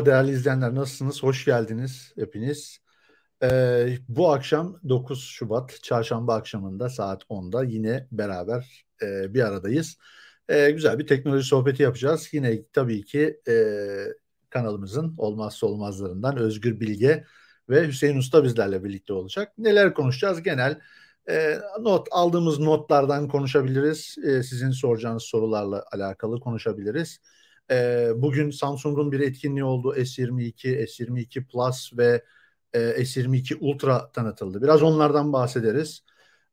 Merhaba değerli izleyenler nasılsınız? Hoş geldiniz hepiniz. Ee, bu akşam 9 Şubat çarşamba akşamında saat 10'da yine beraber e, bir aradayız. E, güzel bir teknoloji sohbeti yapacağız. Yine tabii ki e, kanalımızın olmazsa olmazlarından Özgür Bilge ve Hüseyin Usta bizlerle birlikte olacak. Neler konuşacağız? Genel e, not aldığımız notlardan konuşabiliriz. E, sizin soracağınız sorularla alakalı konuşabiliriz. E, bugün Samsung'un bir etkinliği oldu. S22, S22 Plus ve e, S22 Ultra tanıtıldı. Biraz onlardan bahsederiz.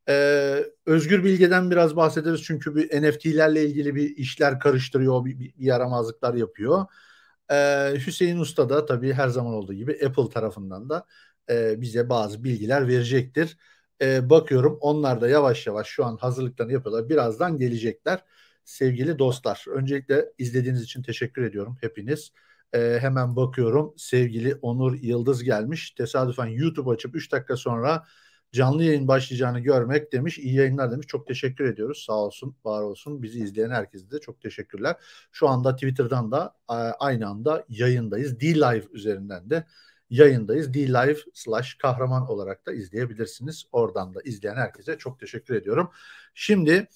Ee, Özgür Bilge'den biraz bahsederiz çünkü bir NFT'lerle ilgili bir işler karıştırıyor, bir, bir yaramazlıklar yapıyor. Ee, Hüseyin Usta da tabii her zaman olduğu gibi Apple tarafından da e, bize bazı bilgiler verecektir. Ee, bakıyorum onlar da yavaş yavaş şu an hazırlıklarını yapıyorlar. Birazdan gelecekler sevgili dostlar. Öncelikle izlediğiniz için teşekkür ediyorum hepiniz. Ee, hemen bakıyorum sevgili Onur Yıldız gelmiş. Tesadüfen YouTube açıp 3 dakika sonra canlı yayın başlayacağını görmek demiş. İyi yayınlar demiş. Çok teşekkür ediyoruz. Sağ olsun, var olsun. Bizi izleyen herkese de çok teşekkürler. Şu anda Twitter'dan da aynı anda yayındayız. D-Live üzerinden de yayındayız. D-Live slash kahraman olarak da izleyebilirsiniz. Oradan da izleyen herkese çok teşekkür ediyorum. Şimdi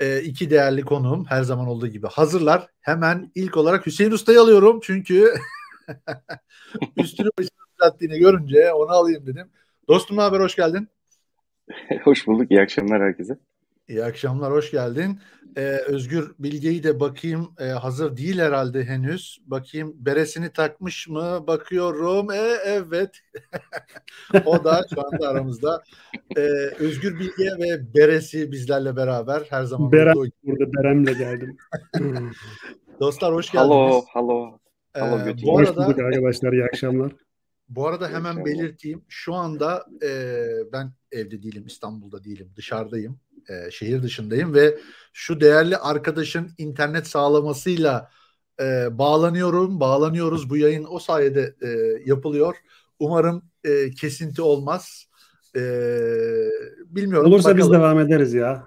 e, iki değerli konuğum her zaman olduğu gibi hazırlar. Hemen ilk olarak Hüseyin Usta'yı alıyorum çünkü üstünü başını düzelttiğini görünce onu alayım dedim. Dostum ne haber hoş geldin. hoş bulduk iyi akşamlar herkese. İyi akşamlar, hoş geldin. Ee, Özgür Bilge'yi de bakayım ee, hazır değil herhalde henüz. Bakayım beresini takmış mı? Bakıyorum. E, evet. o da şu anda aramızda. Ee, Özgür Bilge ve beresi bizlerle beraber her zaman. Berem burada Berem'le geldim. Dostlar hoş geldiniz. Hello, hello. hello ee, bu hoş arada, bulduk arkadaşlar, iyi akşamlar. Bu arada hemen belirteyim. Şu anda e, ben evde değilim, İstanbul'da değilim, dışarıdayım e, şehir dışındayım ve şu değerli arkadaşın internet sağlamasıyla e, bağlanıyorum, bağlanıyoruz. Bu yayın o sayede e, yapılıyor. Umarım e, kesinti olmaz. E, bilmiyorum. Olursa bakalım. biz devam ederiz ya.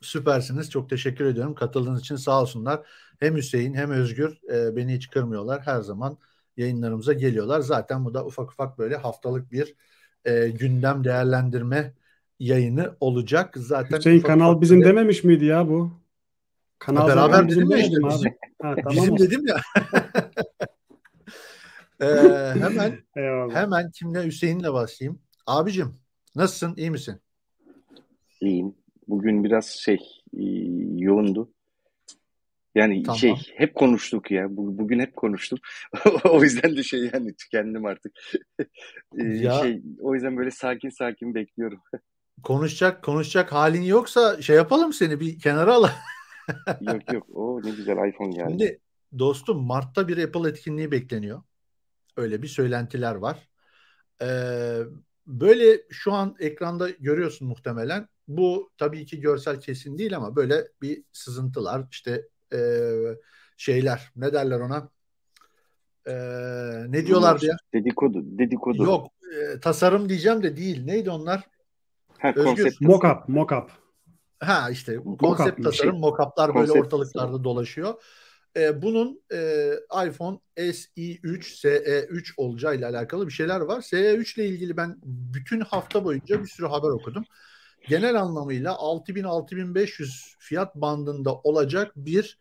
Süpersiniz. Çok teşekkür ediyorum. Katıldığınız için sağ olsunlar. Hem Hüseyin hem Özgür e, beni hiç kırmıyorlar. Her zaman yayınlarımıza geliyorlar. Zaten bu da ufak ufak böyle haftalık bir e, gündem değerlendirme yayını olacak. Zaten Hüseyin kanal bizim böyle... dememiş miydi ya bu? Kanal ha, beraber bizim ya işte, bizim, ha, tamam bizim dedim ya. ee, hemen Eyvallah. hemen kimle Hüseyin'le başlayayım. Abicim nasılsın? İyi misin? İyiyim. Bugün biraz şey e, yoğundu. Yani tamam. şey hep konuştuk ya. Bugün hep konuştum. o yüzden de şey yani tükendim artık. ya. Şey o yüzden böyle sakin sakin bekliyorum konuşacak konuşacak halin yoksa şey yapalım seni bir kenara al. yok yok o ne güzel iPhone geldi. Şimdi dostum Mart'ta bir Apple etkinliği bekleniyor. Öyle bir söylentiler var. Ee, böyle şu an ekranda görüyorsun muhtemelen. Bu tabii ki görsel kesin değil ama böyle bir sızıntılar işte e, şeyler ne derler ona e, ne diyorlar diye. Dedikodu, dedikodu. Yok e, tasarım diyeceğim de değil. Neydi onlar? Ha, Özgür. Mockup, mockup. Ha işte konsept mock tasarım, şey. mockup'lar böyle ortalıklarda tasarım. dolaşıyor. Ee, bunun e, iPhone SE3, SE3 olacağıyla alakalı bir şeyler var. SE3 ile ilgili ben bütün hafta boyunca bir sürü haber okudum. Genel anlamıyla 6000-6500 fiyat bandında olacak bir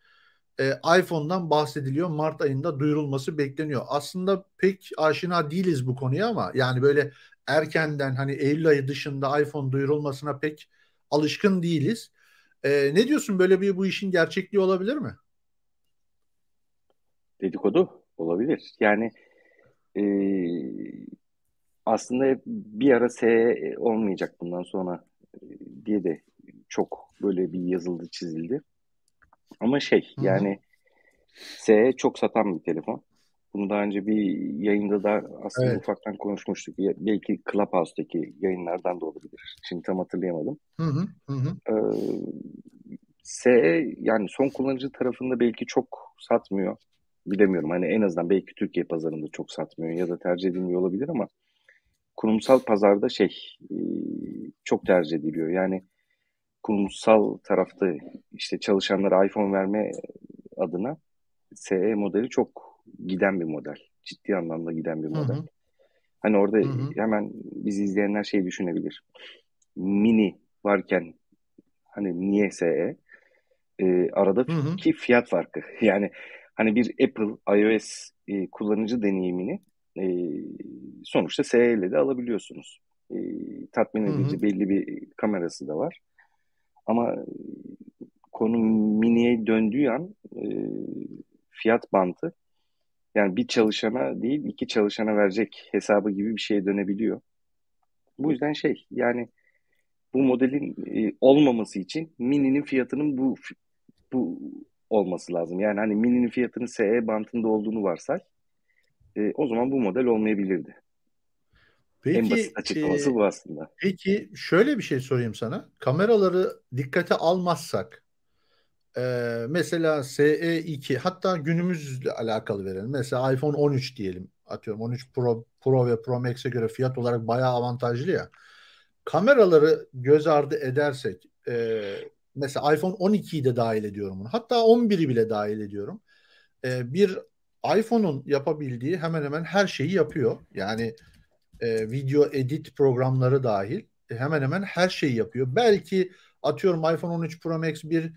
e, iPhone'dan bahsediliyor. Mart ayında duyurulması bekleniyor. Aslında pek aşina değiliz bu konuya ama yani böyle erkenden hani Eylül ayı dışında iPhone duyurulmasına pek alışkın değiliz. E, ne diyorsun böyle bir bu işin gerçekliği olabilir mi? Dedikodu olabilir. Yani e, aslında bir ara S olmayacak bundan sonra e, diye de çok böyle bir yazıldı çizildi. Ama şey Hı-hı. yani S çok satan bir telefon. Bunu daha önce bir yayında da aslında evet. ufaktan konuşmuştuk. Belki Clubhouse'daki yayınlardan da olabilir. Şimdi tam hatırlayamadım. Hı hı, hı. Ee, S yani son kullanıcı tarafında belki çok satmıyor. Bilemiyorum. Hani en azından belki Türkiye pazarında çok satmıyor ya da tercih edilmiyor olabilir ama kurumsal pazarda şey çok tercih ediliyor. Yani kurumsal tarafta işte çalışanlara iPhone verme adına SE modeli çok giden bir model. Ciddi anlamda giden bir model. Hı hı. Hani orada hı hı. hemen bizi izleyenler şey düşünebilir. Mini varken hani niye SE? Ee, arada hı hı. ki fiyat farkı. Yani hani bir Apple iOS e, kullanıcı deneyimini e, sonuçta SE ile de alabiliyorsunuz. E, tatmin edici hı hı. belli bir kamerası da var. Ama konu miniye döndüğü an e, fiyat bantı yani bir çalışana değil iki çalışana verecek hesabı gibi bir şeye dönebiliyor. Bu yüzden şey yani bu modelin e, olmaması için Mini'nin fiyatının bu bu olması lazım. Yani hani Mini'nin fiyatının SE bantında olduğunu varsay. E, o zaman bu model olmayabilirdi. Peki, en basit açıklaması e, bu aslında. Peki şöyle bir şey sorayım sana. Kameraları dikkate almazsak e, mesela SE2 hatta günümüzle alakalı verelim. Mesela iPhone 13 diyelim. Atıyorum 13 Pro, Pro ve Pro Max'e göre fiyat olarak bayağı avantajlı ya. Kameraları göz ardı edersek e, mesela iPhone 12'yi de dahil ediyorum bunu. Hatta 11'i bile dahil ediyorum. E, bir iPhone'un yapabildiği hemen hemen her şeyi yapıyor. Yani e, video edit programları dahil e, hemen hemen her şeyi yapıyor. Belki atıyorum iPhone 13 Pro Max bir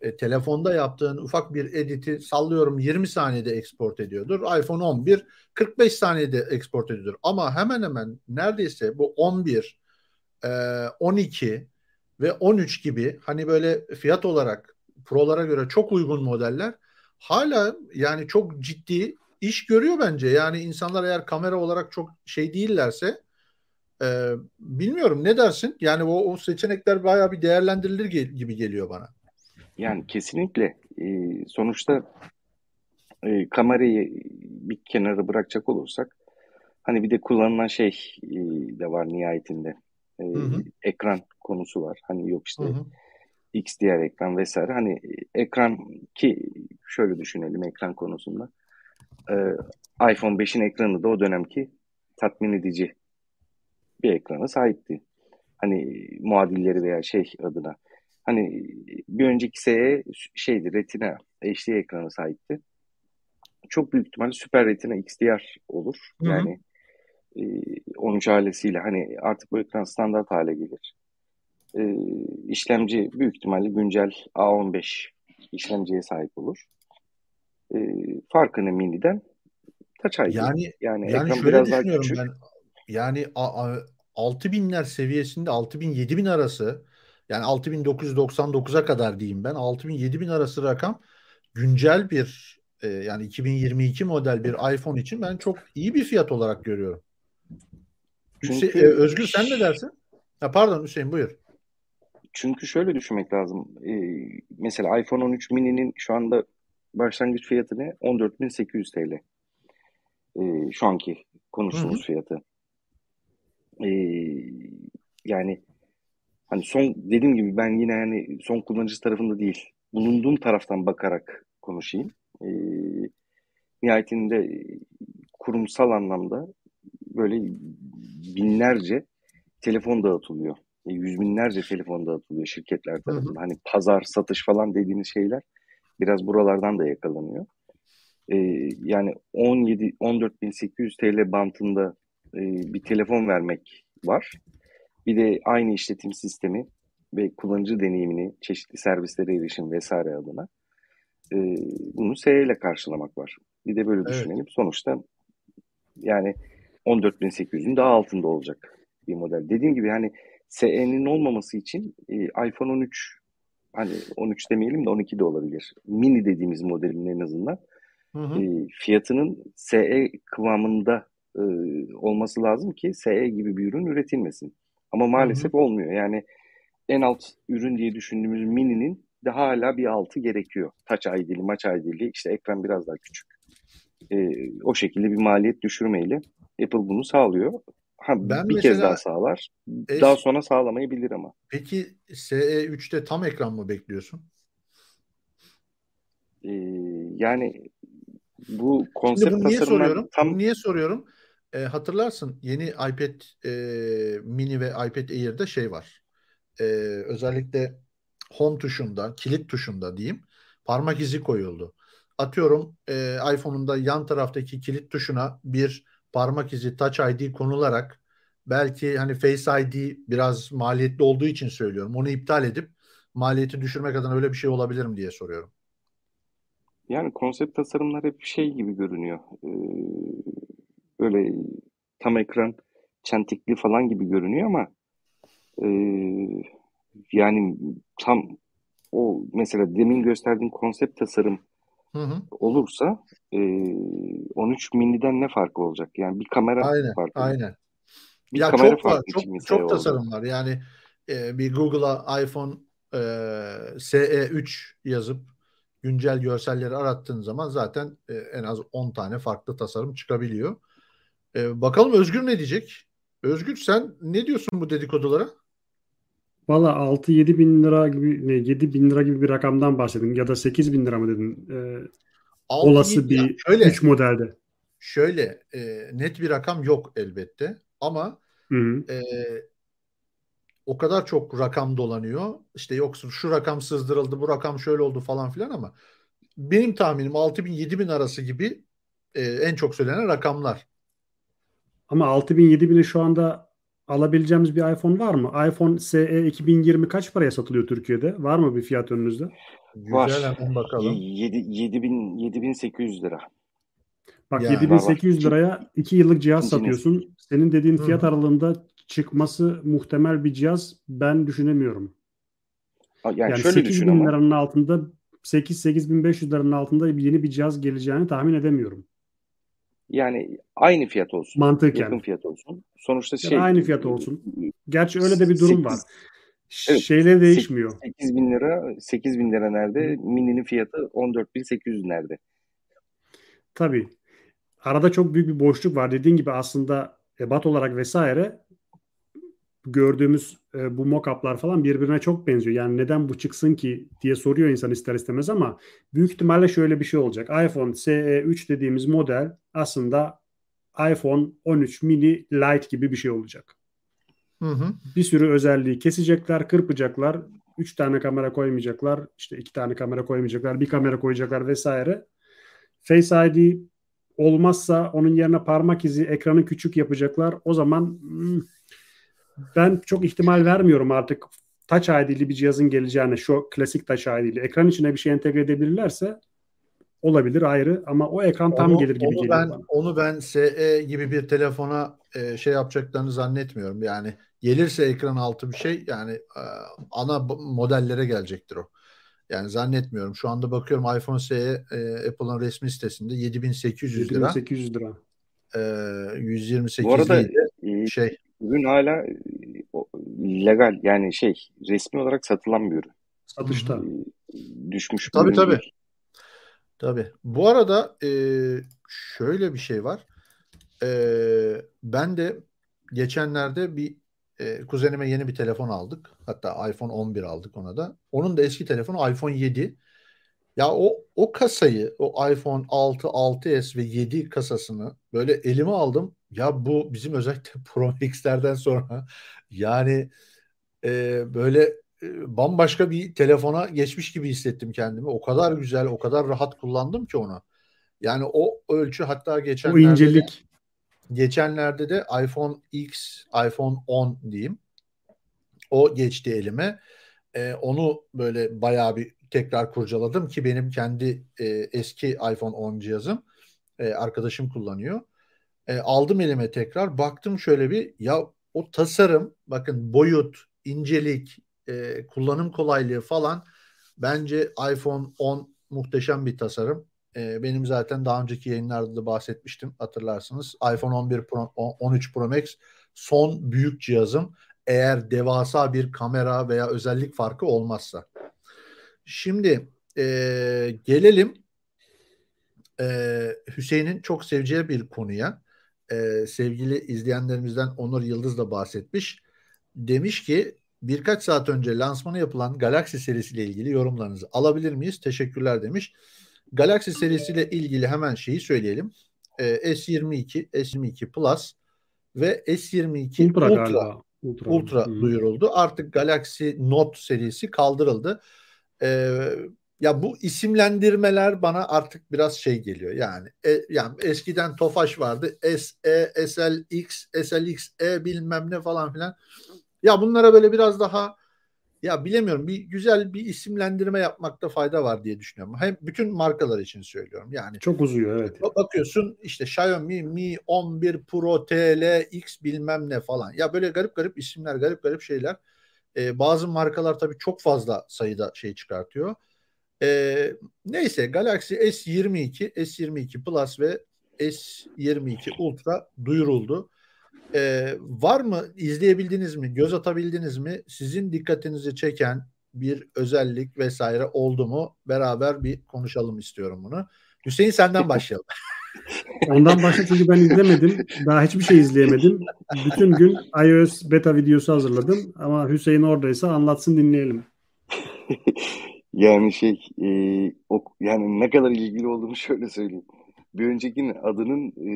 e, telefonda yaptığın ufak bir editi sallıyorum 20 saniyede export ediyordur. iPhone 11 45 saniyede export ediyordur. Ama hemen hemen neredeyse bu 11, e, 12 ve 13 gibi hani böyle fiyat olarak Pro'lara göre çok uygun modeller hala yani çok ciddi iş görüyor bence. Yani insanlar eğer kamera olarak çok şey değillerse e, bilmiyorum ne dersin? Yani o, o seçenekler bayağı bir değerlendirilir gibi geliyor bana. Yani kesinlikle. E, sonuçta e, kamerayı bir kenara bırakacak olursak hani bir de kullanılan şey e, de var nihayetinde. E, hı hı. Ekran konusu var. Hani yok işte hı hı. XDR ekran vesaire. Hani ekran ki şöyle düşünelim ekran konusunda. E, iPhone 5'in ekranı da o dönemki tatmin edici bir ekrana sahipti. Hani muadilleri veya şey adına. Hani bir önceki SE şeydi Retina HD ekranı sahipti. Çok büyük ihtimalle Super Retina XDR olur. Hı-hı. Yani e, 13 ailesiyle hani artık bu ekran standart hale gelir. E, işlemci büyük ihtimalle güncel A15 işlemciye sahip olur. E, farkını Mini'den Touch ID. Yani, yani, yani ekran biraz daha küçük. Ben, yani a, a, 6000'ler seviyesinde 6000 7000 arası yani 6999'a kadar diyeyim ben 6000 7000 arası rakam güncel bir e, yani 2022 model bir iPhone için ben çok iyi bir fiyat olarak görüyorum. Çünkü, Hüseyin, e, Özgür sen ne dersin? Ha, pardon Hüseyin buyur. Çünkü şöyle düşünmek lazım. Ee, mesela iPhone 13 mini'nin şu anda başlangıç fiyatı ne? 14.800 TL. Ee, şu anki konuştuğumuz Hı-hı. fiyatı. Ee, yani hani son dediğim gibi ben yine yani son kullanıcı tarafında değil bulunduğum taraftan bakarak konuşayım. Ee, nihayetinde kurumsal anlamda böyle binlerce telefon dağıtılıyor. E, yüz binlerce telefon dağıtılıyor şirketler tarafından. Hı hı. Hani pazar, satış falan dediğiniz şeyler biraz buralardan da yakalanıyor. Ee, yani 17 14.800 TL bantında e, bir telefon vermek var. Bir de aynı işletim sistemi ve kullanıcı deneyimini, çeşitli servislere erişim vesaire adına e, bunu SE ile karşılamak var. Bir de böyle evet. düşünelim. Sonuçta yani 14.800'ün daha altında olacak bir model. Dediğim gibi hani SE'nin olmaması için e, iPhone 13 hani 13 demeyelim de 12 de olabilir. Mini dediğimiz modelin en azından hı hı. E, fiyatının SE kıvamında e, olması lazım ki SE gibi bir ürün üretilmesin. Ama maalesef hı hı. olmuyor. Yani en alt ürün diye düşündüğümüz Mini'nin de hala bir altı gerekiyor. Touch ID'li, maç ID'li, işte ekran biraz daha küçük. E, o şekilde bir maliyet düşürmeyle Apple bunu sağlıyor. Ha, ben bir mesela, kez daha sağlar. Es, daha sonra sağlamayabilir ama. Peki SE3'te tam ekran mı bekliyorsun? Ee, yani bu konsept Şimdi bunu niye soruyorum? Tam... Bunu niye soruyorum? E, hatırlarsın yeni iPad e, mini ve iPad Air'de şey var. E, özellikle home tuşunda, kilit tuşunda diyeyim parmak izi koyuldu. atıyorum e, iPhone'un da yan taraftaki kilit tuşuna bir parmak izi Touch ID konularak belki hani Face ID biraz maliyetli olduğu için söylüyorum. Onu iptal edip maliyeti düşürmek adına öyle bir şey olabilir mi diye soruyorum. Yani konsept tasarımlar hep şey gibi görünüyor. Ee, böyle tam ekran çentikli falan gibi görünüyor ama e, yani tam o mesela demin gösterdiğin konsept tasarım hı hı. olursa e, 13 mini'den ne farkı olacak? Yani bir kamera aynen, farkı. Aynen. Bir ya kamera çok var, çok, çok tasarım var. Yani e, bir Google'a iPhone e, SE3 yazıp güncel görselleri arattığın zaman zaten e, en az 10 tane farklı tasarım çıkabiliyor. E, bakalım Özgür ne diyecek? Özgür sen ne diyorsun bu dedikodulara? Valla 6-7 bin lira gibi ne 7 bin lira gibi bir rakamdan bahsedin ya da 8 bin lira mı dedin? Ee, olası bir şöyle, 3 modelde. Şöyle e, net bir rakam yok elbette ama E, o kadar çok rakam dolanıyor. İşte yoksa şu rakam sızdırıldı, bu rakam şöyle oldu falan filan ama benim tahminim 6 bin 7 bin arası gibi e, en çok söylenen rakamlar. Ama 6 bin 7 bini şu anda alabileceğimiz bir iPhone var mı? iPhone SE 2020 kaç paraya satılıyor Türkiye'de? Var mı bir fiyat önünüzde? Var. Güzel hemen bakalım. 7, 7000, 7800 lira. Bak yani, 7800 liraya 2 yıllık cihaz İnciniz. satıyorsun. Senin dediğin fiyat Hı. aralığında çıkması muhtemel bir cihaz ben düşünemiyorum. Yani, yani şöyle 8 bin liranın altında 8-8500 liranın altında yeni bir cihaz geleceğini tahmin edemiyorum. Yani aynı fiyat olsun. Mantıken. Yakın fiyat olsun. Sonuçta yani şey. Aynı fiyat olsun. Gerçi öyle de bir durum 8, var. Evet, Şeyler değişmiyor. 8 bin lira, 8 bin lira nerede? Mini'nin fiyatı 14.800 nerede? Tabii. Arada çok büyük bir boşluk var. Dediğin gibi aslında ebat olarak vesaire gördüğümüz e, bu mock-up'lar falan birbirine çok benziyor. Yani neden bu çıksın ki diye soruyor insan ister istemez ama büyük ihtimalle şöyle bir şey olacak. iPhone SE3 dediğimiz model aslında iPhone 13 mini Lite gibi bir şey olacak. Hı hı. Bir sürü özelliği kesecekler, kırpacaklar. Üç tane kamera koymayacaklar. işte iki tane kamera koymayacaklar. Bir kamera koyacaklar vesaire. Face ID olmazsa onun yerine parmak izi ekranı küçük yapacaklar. O zaman hmm, ben çok ihtimal vermiyorum artık Touch ID'li bir cihazın geleceğine şu klasik Touch ID'li. Ekran içine bir şey entegre edebilirlerse olabilir ayrı ama o ekran tam onu, gelir gibi onu geliyor ben, bana. Onu ben SE gibi bir telefona e, şey yapacaklarını zannetmiyorum. Yani gelirse ekran altı bir şey yani e, ana modellere gelecektir o. Yani zannetmiyorum. Şu anda bakıyorum iPhone SE e, Apple'ın resmi sitesinde 7800 lira. 7800 lira. E, 128 Bu arada e, şey ürün hala e, legal yani şey resmi olarak satılan bir ürün. Satışta. E, düşmüş tabii tabii. Değil. Tabii. Bu arada e, şöyle bir şey var. E, ben de geçenlerde bir e, kuzenime yeni bir telefon aldık. Hatta iPhone 11 aldık ona da. Onun da eski telefonu iPhone 7. Ya o o kasayı, o iPhone 6, 6s ve 7 kasasını böyle elime aldım. Ya bu bizim özellikle Pro Max'lerden sonra yani e, böyle e, bambaşka bir telefona geçmiş gibi hissettim kendimi. O kadar güzel, o kadar rahat kullandım ki onu. Yani o ölçü hatta geçenlerde o incelik. De, geçenlerde de iPhone X, iPhone 10 diyeyim. O geçti elime. E, onu böyle bayağı bir tekrar kurcaladım ki benim kendi e, eski iPhone 10 cihazım e, arkadaşım kullanıyor. E, aldım elime tekrar baktım şöyle bir ya o tasarım bakın boyut, incelik, e, kullanım kolaylığı falan bence iPhone 10 muhteşem bir tasarım. E, benim zaten daha önceki yayınlarda da bahsetmiştim hatırlarsınız. iPhone 11 Pro, 13 Pro Max son büyük cihazım eğer devasa bir kamera veya özellik farkı olmazsa. Şimdi e, gelelim e, Hüseyin'in çok seveceği bir konuya. E, sevgili izleyenlerimizden Onur Yıldız da bahsetmiş. Demiş ki birkaç saat önce lansmanı yapılan Galaxy serisiyle ilgili yorumlarınızı alabilir miyiz? Teşekkürler demiş. Galaxy serisiyle ilgili hemen şeyi söyleyelim. E, S22, S22 Plus ve S22 Ultra, Ultra, Ultra, Ultra duyuruldu. Artık Galaxy Note serisi kaldırıldı. E, ya bu isimlendirmeler bana artık biraz şey geliyor yani. E, yani eskiden Tofaş vardı. S E SLX, SLX E bilmem ne falan filan. Ya bunlara böyle biraz daha ya bilemiyorum bir güzel bir isimlendirme yapmakta fayda var diye düşünüyorum. Hem bütün markalar için söylüyorum. Yani çok uzuyor evet. Bakıyorsun işte Xiaomi Mi 11 Pro TL X bilmem ne falan. Ya böyle garip garip isimler, garip garip şeyler. Ee, bazı markalar tabii çok fazla sayıda şey çıkartıyor. Ee, neyse Galaxy S22, S22 Plus ve S22 Ultra duyuruldu. Ee, var mı izleyebildiniz mi, göz atabildiniz mi? Sizin dikkatinizi çeken bir özellik vesaire oldu mu? Beraber bir konuşalım istiyorum bunu. Hüseyin senden başlayalım. Ondan başla çünkü ben izlemedim. Daha hiçbir şey izleyemedim. Bütün gün iOS beta videosu hazırladım. Ama Hüseyin oradaysa anlatsın dinleyelim. yani şey e, o, yani ne kadar ilgili olduğunu şöyle söyleyeyim bir öncekinin adının e,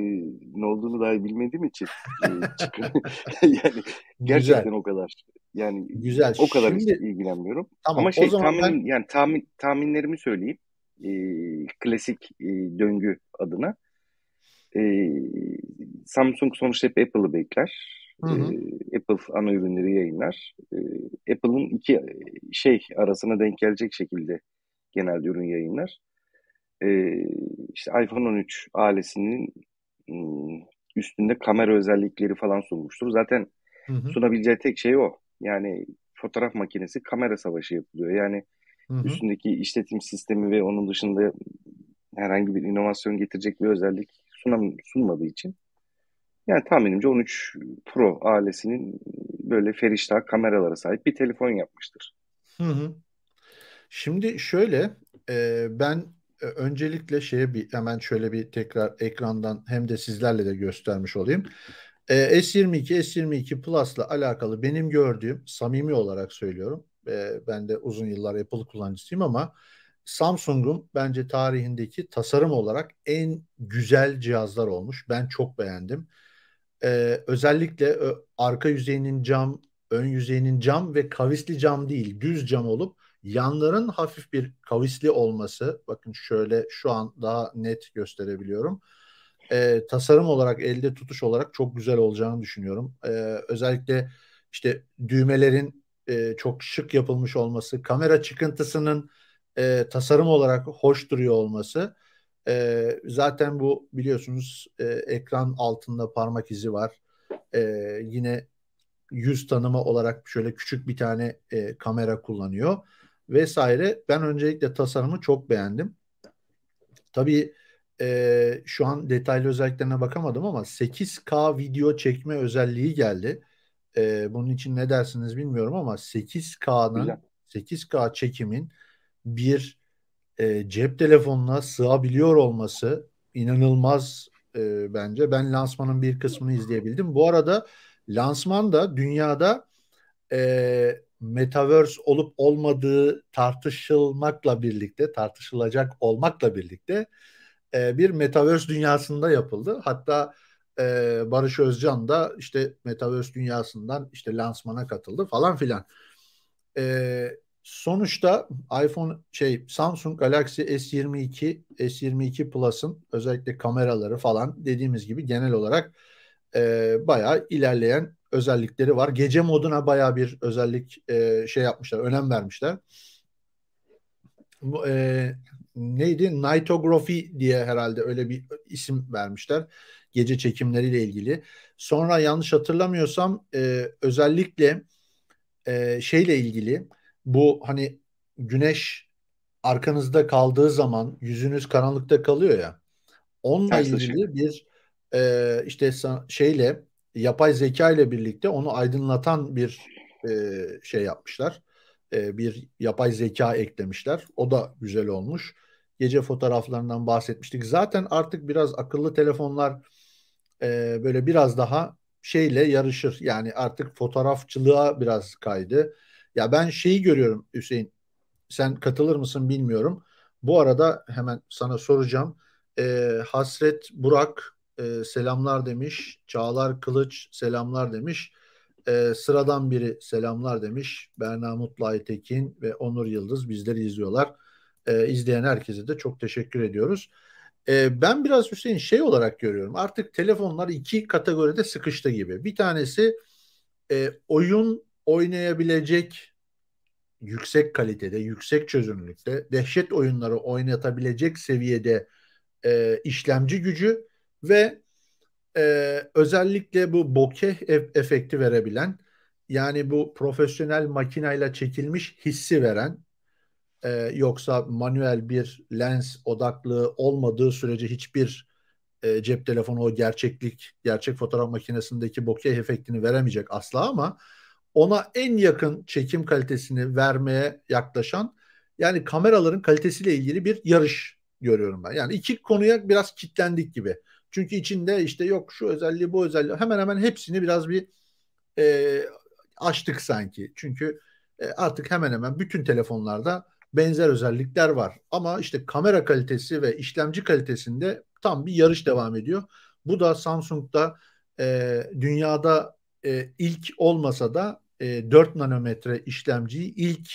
ne olduğunu dahi bilmediğim için e, yani gerçekten Güzel. o kadar yani Güzel. o kadar Şimdi, ilgilenmiyorum. Tamam, Ama şey tahminim ben... yani tahmin tahminlerimi söyleyeyim. E, klasik e, döngü adına. E, Samsung sonuçta hep Apple'ı bekler. Hı hı. E, Apple ana ürünleri yayınlar. E, Apple'ın iki şey arasına denk gelecek şekilde genelde ürün yayınlar e, işte iPhone 13 ailesinin üstünde kamera özellikleri falan sunmuştur. Zaten hı hı. sunabileceği tek şey o. Yani fotoğraf makinesi kamera savaşı yapılıyor. Yani hı hı. üstündeki işletim sistemi ve onun dışında herhangi bir inovasyon getirecek bir özellik sunam, sunmadığı için yani tahminimce 13 Pro ailesinin böyle feriştah kameralara sahip bir telefon yapmıştır. Hı hı. Şimdi şöyle e, ben e, öncelikle şeye bir hemen şöyle bir tekrar ekrandan hem de sizlerle de göstermiş olayım. E, S22, S22 Plus'la alakalı benim gördüğüm samimi olarak söylüyorum. E, ben de uzun yıllar Apple kullanıcısıyım ama Samsung'un bence tarihindeki tasarım olarak en güzel cihazlar olmuş. Ben çok beğendim. Ee, özellikle arka yüzeyinin cam, ön yüzeyinin cam ve kavisli cam değil, düz cam olup Yanların hafif bir kavisli olması, bakın şöyle şu an daha net gösterebiliyorum. Ee, tasarım olarak, elde tutuş olarak çok güzel olacağını düşünüyorum. Ee, özellikle işte düğmelerin e, çok şık yapılmış olması, kamera çıkıntısının e, tasarım olarak hoş duruyor olması. E, zaten bu biliyorsunuz e, ekran altında parmak izi var. E, yine yüz tanıma olarak şöyle küçük bir tane e, kamera kullanıyor vesaire. Ben öncelikle tasarımı çok beğendim. Tabii e, şu an detaylı özelliklerine bakamadım ama 8K video çekme özelliği geldi. E, bunun için ne dersiniz bilmiyorum ama 8K'nın 8K çekimin bir e, cep telefonuna sığabiliyor olması inanılmaz e, bence. Ben lansmanın bir kısmını izleyebildim. Bu arada lansman da dünyada e, metaverse olup olmadığı tartışılmakla birlikte, tartışılacak olmakla birlikte e, bir metaverse dünyasında yapıldı. Hatta e, Barış Özcan da işte metaverse dünyasından işte lansmana katıldı falan filan. E, sonuçta iPhone şey Samsung Galaxy S22 S22 Plus'ın özellikle kameraları falan dediğimiz gibi genel olarak e, bayağı ilerleyen özellikleri var. Gece moduna baya bir özellik e, şey yapmışlar, önem vermişler. Bu, e, neydi? Nightography diye herhalde öyle bir isim vermişler. Gece çekimleriyle ilgili. Sonra yanlış hatırlamıyorsam e, özellikle e, şeyle ilgili bu hani güneş arkanızda kaldığı zaman yüzünüz karanlıkta kalıyor ya. Onunla ilgili bir e, işte şeyle yapay zeka ile birlikte onu aydınlatan bir e, şey yapmışlar. E, bir yapay zeka eklemişler. O da güzel olmuş. Gece fotoğraflarından bahsetmiştik. Zaten artık biraz akıllı telefonlar e, böyle biraz daha şeyle yarışır. Yani artık fotoğrafçılığa biraz kaydı. Ya ben şeyi görüyorum Hüseyin. Sen katılır mısın bilmiyorum. Bu arada hemen sana soracağım. E, Hasret Burak e, selamlar demiş. Çağlar Kılıç selamlar demiş. E, sıradan biri selamlar demiş. Berna Mutlu Aytekin ve Onur Yıldız bizleri izliyorlar. E, izleyen herkese de çok teşekkür ediyoruz. E, ben biraz Hüseyin şey olarak görüyorum. Artık telefonlar iki kategoride sıkıştı gibi. Bir tanesi e, oyun oynayabilecek yüksek kalitede, yüksek çözünürlükte, dehşet oyunları oynatabilecek seviyede e, işlemci gücü ve e, özellikle bu bokeh efekti verebilen yani bu profesyonel makinayla çekilmiş hissi veren e, yoksa manuel bir lens odaklı olmadığı sürece hiçbir e, cep telefonu o gerçeklik, gerçek fotoğraf makinesindeki bokeh efektini veremeyecek asla ama ona en yakın çekim kalitesini vermeye yaklaşan yani kameraların kalitesiyle ilgili bir yarış görüyorum ben. Yani iki konuya biraz kitlendik gibi. Çünkü içinde işte yok şu özelliği bu özelliği hemen hemen hepsini biraz bir e, açtık sanki. Çünkü e, artık hemen hemen bütün telefonlarda benzer özellikler var. Ama işte kamera kalitesi ve işlemci kalitesinde tam bir yarış devam ediyor. Bu da Samsung'da e, dünyada e, ilk olmasa da e, 4 nanometre işlemciyi ilk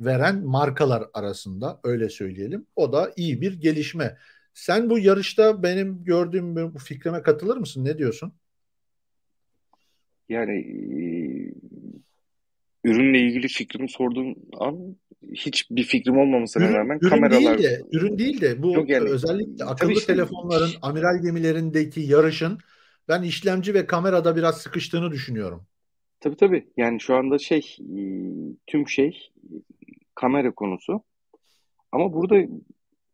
veren markalar arasında öyle söyleyelim. O da iyi bir gelişme. Sen bu yarışta benim gördüğüm bu fikrime katılır mısın? Ne diyorsun? Yani e, ürünle ilgili fikrimi sorduğun an hiç bir fikrim olmamasına ürün, rağmen ürün kameralar... Değil de, ürün değil de bu Yok yani, özellikle akıllı işte, telefonların amiral gemilerindeki yarışın ben işlemci ve kamerada biraz sıkıştığını düşünüyorum. Tabii tabii. Yani şu anda şey e, tüm şey kamera konusu. Ama burada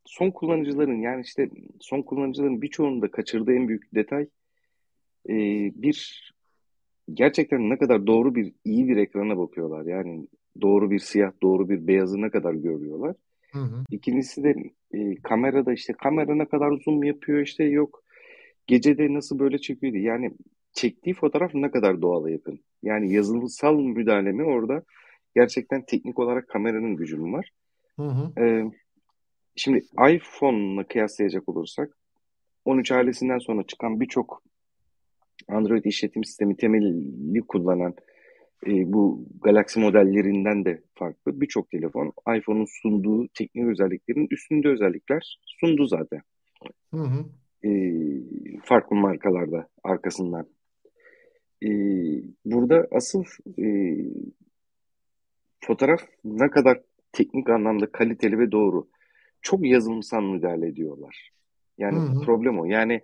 son kullanıcıların yani işte son kullanıcıların birçoğunun da kaçırdığı en büyük detay e, bir gerçekten ne kadar doğru bir iyi bir ekrana bakıyorlar. Yani doğru bir siyah, doğru bir beyazı ne kadar görüyorlar. Hı hı. İkincisi de e, kamerada işte kamera ne kadar zoom yapıyor işte yok gecede nasıl böyle çekiyordu. Yani çektiği fotoğraf ne kadar doğala yakın. Yani yazılımsal müdahale mi orada gerçekten teknik olarak kameranın gücü mü var? Hı hı. Ee, şimdi iPhone'la kıyaslayacak olursak 13 ailesinden sonra çıkan birçok Android işletim sistemi temelli kullanan e, bu Galaxy modellerinden de farklı birçok telefon iPhone'un sunduğu teknik özelliklerin üstünde özellikler sundu zaten. Hı hı. E, farklı markalarda arkasından. E, burada asıl e, fotoğraf ne kadar teknik anlamda kaliteli ve doğru. Çok yazılımsal müdahale ediyorlar. Yani hı hı. problem o. Yani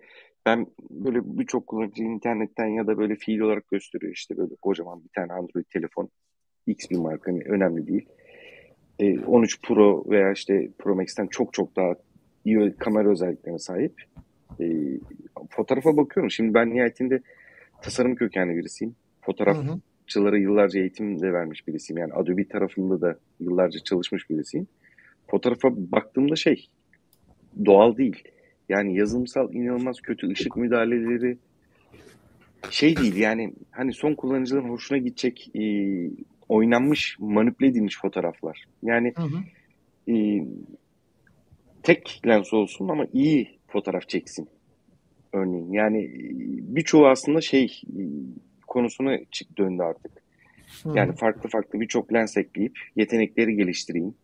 ben böyle birçok kullanıcı internetten ya da böyle fiil olarak gösteriyor işte böyle kocaman bir tane Android telefon X bir marka hani önemli değil. E, 13 Pro veya işte Pro Max'ten çok çok daha iyi kamera özelliklerine sahip. E, fotoğrafa bakıyorum. Şimdi ben nihayetinde tasarım kökenli birisiyim. Fotoğrafçılara yıllarca eğitim de vermiş birisiyim. Yani Adobe tarafında da yıllarca çalışmış birisiyim. Fotoğrafa baktığımda şey doğal değil yani yazılımsal inanılmaz kötü ışık müdahaleleri şey değil yani hani son kullanıcıların hoşuna gidecek e, oynanmış manipüle edilmiş fotoğraflar. Yani hı hı. E, tek lens olsun ama iyi fotoğraf çeksin örneğin. Yani e, birçoğu aslında şey e, konusuna döndü artık. Yani farklı farklı birçok lens ekleyip yetenekleri geliştireyim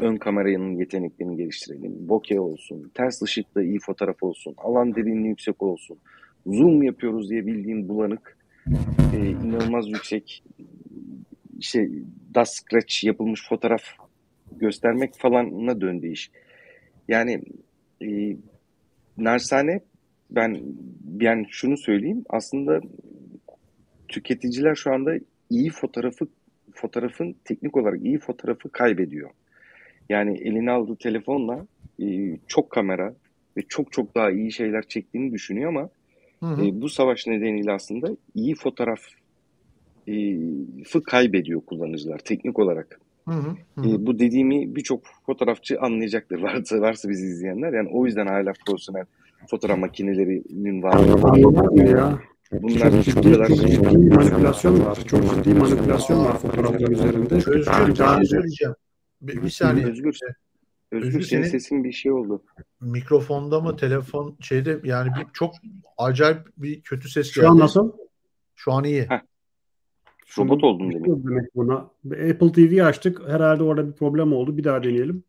ön kameranın yeteneklerini geliştirelim. Bokeh olsun, ters ışıkta iyi fotoğraf olsun, alan derinliği yüksek olsun. Zoom yapıyoruz diye bildiğim bulanık, e, inanılmaz yüksek şey dust scratch yapılmış fotoğraf göstermek falanına döndü iş. Yani e, narsane ben yani şunu söyleyeyim aslında tüketiciler şu anda iyi fotoğrafı fotoğrafın teknik olarak iyi fotoğrafı kaybediyor. Yani eline aldığı telefonla e, çok kamera ve çok çok daha iyi şeyler çektiğini düşünüyor ama hı hı. E, bu savaş nedeniyle aslında iyi fotoğraf e, kaybediyor kullanıcılar teknik olarak. Hı hı, hı. E, bu dediğimi birçok fotoğrafçı anlayacaktır varsa, varsa bizi izleyenler. Yani o yüzden hala profesyonel fotoğraf makinelerinin varlığı. ya. Bunlar çok ciddi, kadar ciddi manipülasyon var. Çok ciddi manipülasyon var fotoğraflar üzerinde. Özgür, daha söyleyeceğim. Bir, bir saniye. Özgür. Özgür, Özgür senin sesin bir şey oldu. Mikrofonda mı telefon şeyde yani bir, çok acayip bir kötü ses geldi. Şu an nasıl? Şu an iyi. Heh. Robot oldum demek. demek buna. Apple TV açtık. Herhalde orada bir problem oldu. Bir daha deneyelim.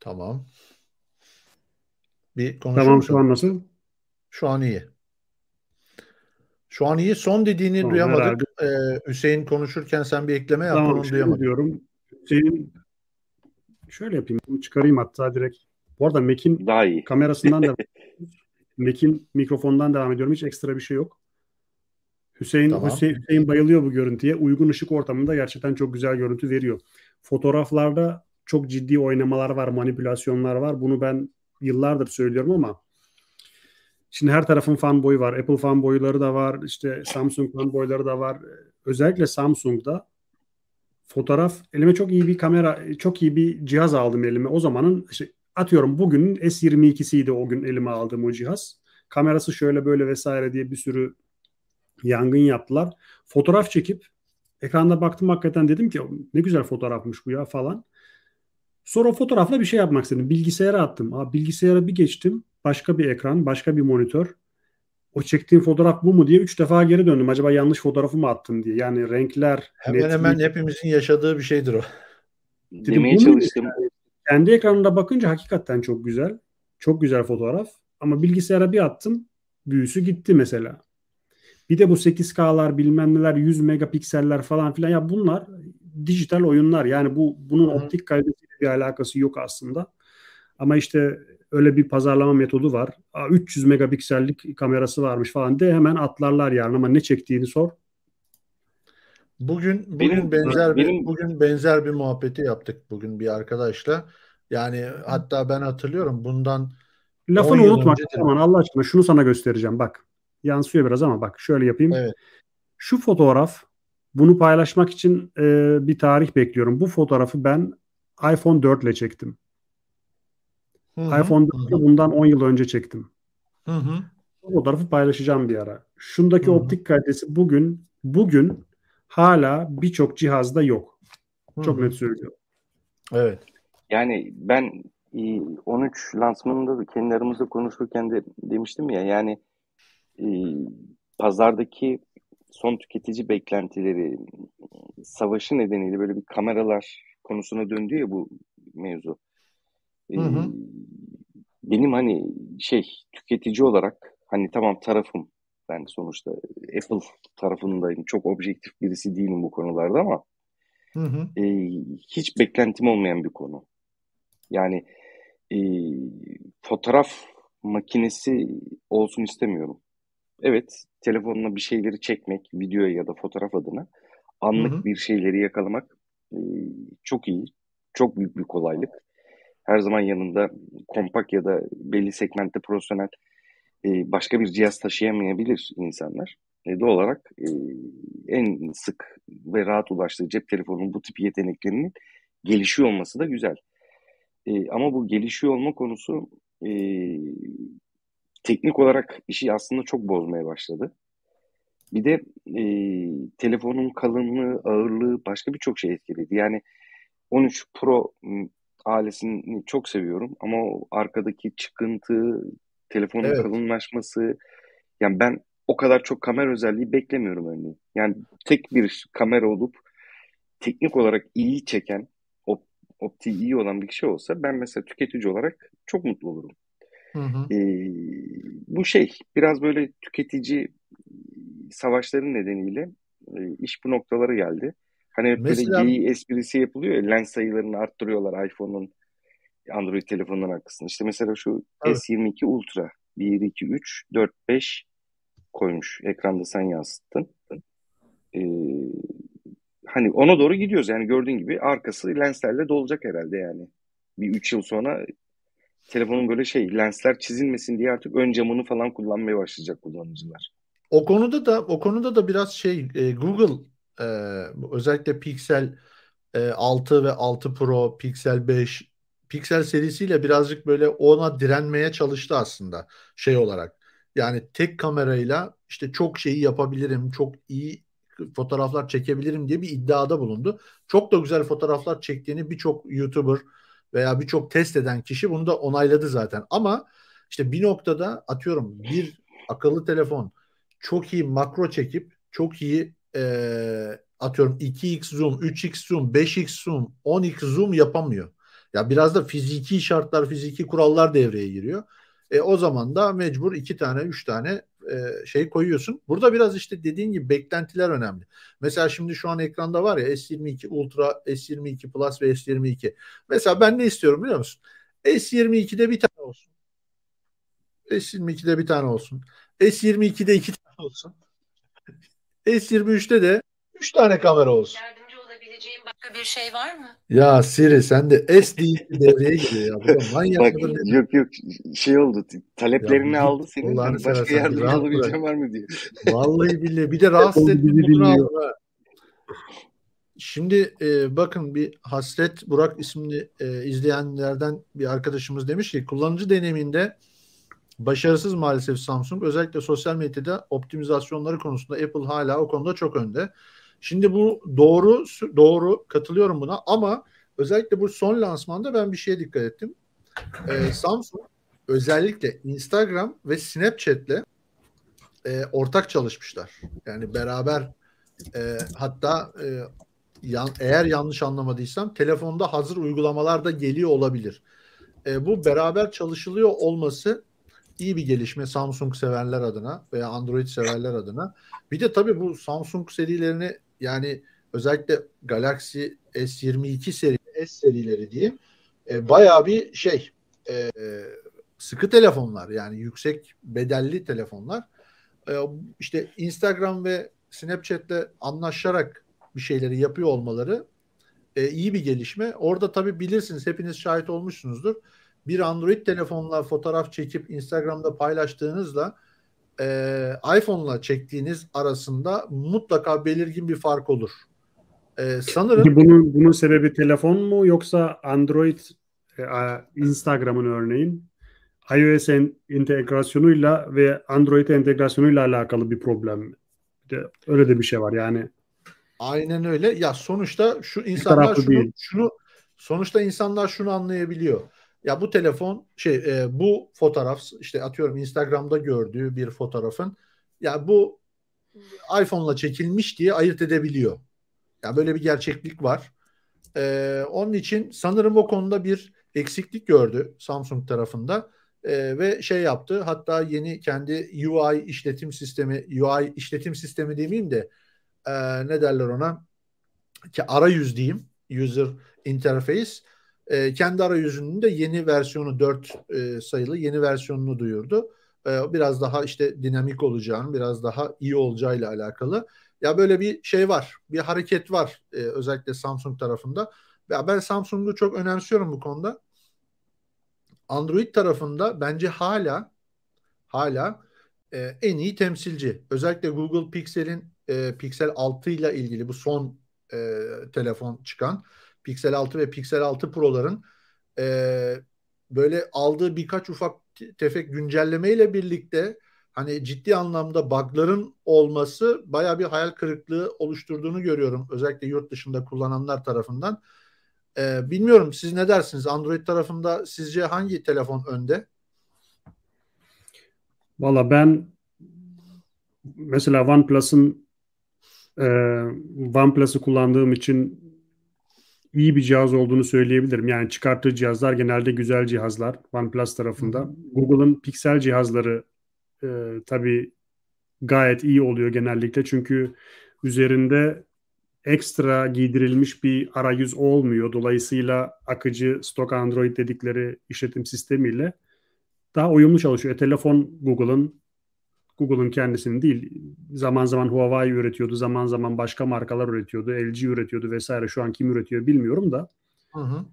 Tamam. Bir konuşalım. Tamam şu an nasıl? Şu an iyi. Şu an iyi. Son dediğini Tamam, duyamadık. Ee, Hüseyin konuşurken sen bir ekleme yap. Tamam onu diyorum. Hüseyin şöyle yapayım. Bunu çıkarayım hatta direkt. Bu arada Mac'in Daha iyi. kamerasından da Mac'in mikrofondan devam ediyorum. Hiç ekstra bir şey yok. Hüseyin, Tamam. Hüseyin, Hüseyin bayılıyor bu görüntüye. Uygun ışık ortamında gerçekten çok güzel görüntü veriyor. Fotoğraflarda çok ciddi oynamalar var, manipülasyonlar var. Bunu ben yıllardır söylüyorum ama şimdi her tarafın fanboyu var. Apple fanboyları da var. işte Samsung fanboyları da var. Özellikle Samsung'da fotoğraf elime çok iyi bir kamera, çok iyi bir cihaz aldım elime. O zamanın işte atıyorum bugünün S22'siydi o gün elime aldığım o cihaz. Kamerası şöyle böyle vesaire diye bir sürü yangın yaptılar. Fotoğraf çekip ekranda baktım hakikaten dedim ki ne güzel fotoğrafmış bu ya falan. Sonra fotoğrafla bir şey yapmak istedim. Bilgisayara attım. Aa, bilgisayara bir geçtim. Başka bir ekran, başka bir monitör. O çektiğim fotoğraf bu mu diye üç defa geri döndüm. Acaba yanlış fotoğrafı mı attım diye. Yani renkler, Hemen netlik, hemen hepimizin yaşadığı bir şeydir o. Dedim, Demeye çalıştım. kendi ekranında bakınca hakikaten çok güzel. Çok güzel fotoğraf. Ama bilgisayara bir attım. Büyüsü gitti mesela. Bir de bu 8K'lar bilmem neler 100 megapikseller falan filan ya bunlar dijital oyunlar. Yani bu bunun Hı hı. optik kalitesiyle bir alakası yok aslında. Ama işte öyle bir pazarlama metodu var. Aa, 300 megapiksellik kamerası varmış falan de hemen atlarlar yarın ama ne çektiğini sor. Bugün bugün Benim- benzer bir benim- bugün benzer bir muhabbeti yaptık bugün bir arkadaşla. Yani hatta ben hatırlıyorum bundan Lafını 10 yıl unutma. önce de- Aman Allah aşkına şunu sana göstereceğim bak. Yansıyor biraz ama bak şöyle yapayım. evet Şu fotoğraf bunu paylaşmak için e, bir tarih bekliyorum. Bu fotoğrafı ben iPhone 4 ile çektim. Hı hı, iPhone hı 4 ile bundan 10 yıl önce çektim. hı, hı. Bu fotoğrafı paylaşacağım bir ara. Şundaki Hı hı. optik kalitesi bugün bugün hala birçok cihazda yok. Hı Çok net söylüyorum. Evet. Yani ben e, 13 lansmanında da kendi aramızda konuşurken de demiştim ya yani e, pazardaki son tüketici beklentileri savaşı nedeniyle böyle bir kameralar konusuna döndü ya bu mevzu. E, Hı hı. benim hani şey tüketici olarak hani tamam tarafım ben sonuçta Apple tarafındayım. Çok objektif birisi değilim bu konularda ama Hı hı. e, hiç beklentim olmayan bir konu. Yani e, fotoğraf makinesi olsun istemiyorum. Evet, telefonla bir şeyleri çekmek, video ya da fotoğraf adına anlık Hı hı. bir şeyleri yakalamak e, çok iyi, çok büyük bir kolaylık. Her zaman yanında kompakt ya da belli segmentte profesyonel e, başka bir cihaz taşıyamayabilir insanlar. E, doğal olarak e, en sık ve rahat ulaştığı cep telefonunun bu tip yeteneklerinin gelişiyor olması da güzel. E, ama bu gelişiyor olma konusu teknik olarak işi aslında çok bozmaya başladı. Bir de e, telefonun kalınlığı, ağırlığı başka birçok şey etkiledi. Yani 13 Pro ailesini çok seviyorum ama o arkadaki çıkıntı, telefonun Evet. kalınlaşması, yani ben o kadar çok kamera özelliği beklemiyorum örneğin. Yani tek bir kamera olup teknik olarak iyi çeken, op, optiği iyi olan bir kişi olsa ben mesela tüketici olarak çok mutlu olurum. Hı hı. Ee, bu şey biraz böyle tüketici savaşların nedeniyle e, iş bu noktalara geldi. Hani hep Mesela- böyle geyiği esprisi yapılıyor ya lens sayılarını arttırıyorlar iPhone'un Android telefonların arkasında. İşte mesela şu Evet. S22 Ultra 1, 2, 3, 4, 5 koymuş. Ekranda sen yansıttın. Ee, hani ona doğru gidiyoruz. Yani gördüğün gibi arkası lenslerle dolacak herhalde yani. Bir 3 yıl sonra telefonun böyle şey lensler çizilmesin diye artık ön camını falan kullanmaya başlayacak kullanıcılar. O konuda da o konuda da biraz şey e, Google e, özellikle Pixel e, 6 ve 6 Pro, Pixel 5, Pixel serisiyle birazcık böyle ona direnmeye çalıştı aslında şey olarak. Yani tek kamerayla işte çok şeyi yapabilirim, çok iyi fotoğraflar çekebilirim diye bir iddiada bulundu. Çok da güzel fotoğraflar çektiğini birçok YouTuber veya birçok test eden kişi bunu da onayladı zaten. Ama işte bir noktada atıyorum bir akıllı telefon çok iyi makro çekip çok iyi e, atıyorum 2x zoom, 3x zoom, 5x zoom, 10x zoom yapamıyor. Ya biraz da fiziki şartlar, fiziki kurallar devreye giriyor. E, o zaman da mecbur iki tane, üç tane e, şey koyuyorsun. Burada biraz işte dediğin gibi beklentiler önemli. Mesela şimdi şu an ekranda var ya S22 Ultra, S22 Plus ve S22. Mesela ben ne istiyorum biliyor musun? S22'de bir tane olsun. S22'de bir tane olsun. S22'de iki tane olsun. S23'te de üç tane kamera olsun. Yardımcı olabileceğim başka bir şey var mı? Ya Siri sen de S değil devreye giriyor ya. Manyak Bak mıdır yok yok şey oldu taleplerini Ya, aldı senin hani başka yardımcı olabileceğim var mı diye. Vallahi billahi bir de rahatsız ha. Şimdi e, bakın bir Hasret Burak isimli e, izleyenlerden bir arkadaşımız demiş ki kullanıcı deneyiminde başarısız maalesef Samsung. Özellikle sosyal medyada optimizasyonları konusunda Apple hala o konuda çok önde. Şimdi bu doğru doğru katılıyorum buna ama özellikle bu son lansmanda ben bir şeye dikkat ettim. E, Samsung özellikle Instagram ve Snapchat'le e, ortak çalışmışlar. Yani beraber e, hatta e, yan, eğer yanlış anlamadıysam telefonda hazır uygulamalar da geliyor olabilir. E, bu beraber çalışılıyor olması iyi bir gelişme Samsung severler adına veya Android severler adına. Bir de tabii bu Samsung serilerini yani özellikle Galaxy S22 seri S serileri diyeyim e, bayağı bir şey e, sıkı telefonlar yani yüksek bedelli telefonlar. E, işte Instagram ve Snapchat'le anlaşarak bir şeyleri yapıyor olmaları e, iyi bir gelişme. Orada tabii bilirsiniz hepiniz şahit olmuşsunuzdur. Bir Android telefonla fotoğraf çekip Instagram'da paylaştığınızla e, iPhone'la çektiğiniz arasında mutlaka belirgin bir fark olur. E, sanırım bunun, bunun sebebi telefon mu yoksa Android e, Instagram'ın örneğin iOS en- entegrasyonuyla ve Android entegrasyonuyla alakalı bir problem mi? De öyle de bir şey var yani. Aynen öyle. Ya sonuçta şu insanlar şunu, değil. şunu sonuçta insanlar şunu anlayabiliyor. Ya bu telefon şey e, bu fotoğraf işte atıyorum Instagram'da gördüğü bir fotoğrafın ya bu iPhone'la çekilmiş diye ayırt edebiliyor. Ya böyle bir gerçeklik var. E, onun için sanırım o konuda bir eksiklik gördü Samsung tarafında E, ve şey yaptı. Hatta yeni kendi UI işletim sistemi, UI işletim sistemi demeyeyim de e, ne derler ona ki arayüz diyeyim user interface e, kendi arayüzünün de yeni versiyonu 4 e, sayılı yeni versiyonunu duyurdu. E, biraz daha işte dinamik olacağını biraz daha iyi olacağıyla alakalı. Ya böyle bir şey var bir hareket var e, özellikle Samsung tarafında. Ya ben Samsung'u çok önemsiyorum bu konuda. Android tarafında bence hala hala e, en iyi temsilci. Özellikle Google Pixel'in e, Pixel 6 ile ilgili bu son e, telefon çıkan Pixel 6 ve Pixel 6 Pro'ların e, böyle aldığı birkaç ufak tefek güncelleme ile birlikte hani ciddi anlamda bug'ların olması baya bir hayal kırıklığı oluşturduğunu görüyorum. Özellikle yurt dışında kullananlar tarafından. E, bilmiyorum siz ne dersiniz? Android tarafında sizce hangi telefon önde? Valla ben mesela OnePlus'ın e, OnePlus'ı kullandığım için iyi bir cihaz olduğunu söyleyebilirim. Yani çıkarttığı cihazlar genelde güzel cihazlar OnePlus tarafında. Google'ın Pixel cihazları e, tabii gayet iyi oluyor genellikle. Çünkü üzerinde ekstra giydirilmiş bir arayüz olmuyor. Dolayısıyla akıcı stok Android dedikleri işletim sistemiyle daha uyumlu çalışıyor. E, telefon Google'ın Google'ın kendisinin değil. Zaman zaman Huawei üretiyordu, zaman zaman başka markalar üretiyordu, LG üretiyordu vesaire. Şu an kim üretiyor bilmiyorum da. Hı hı.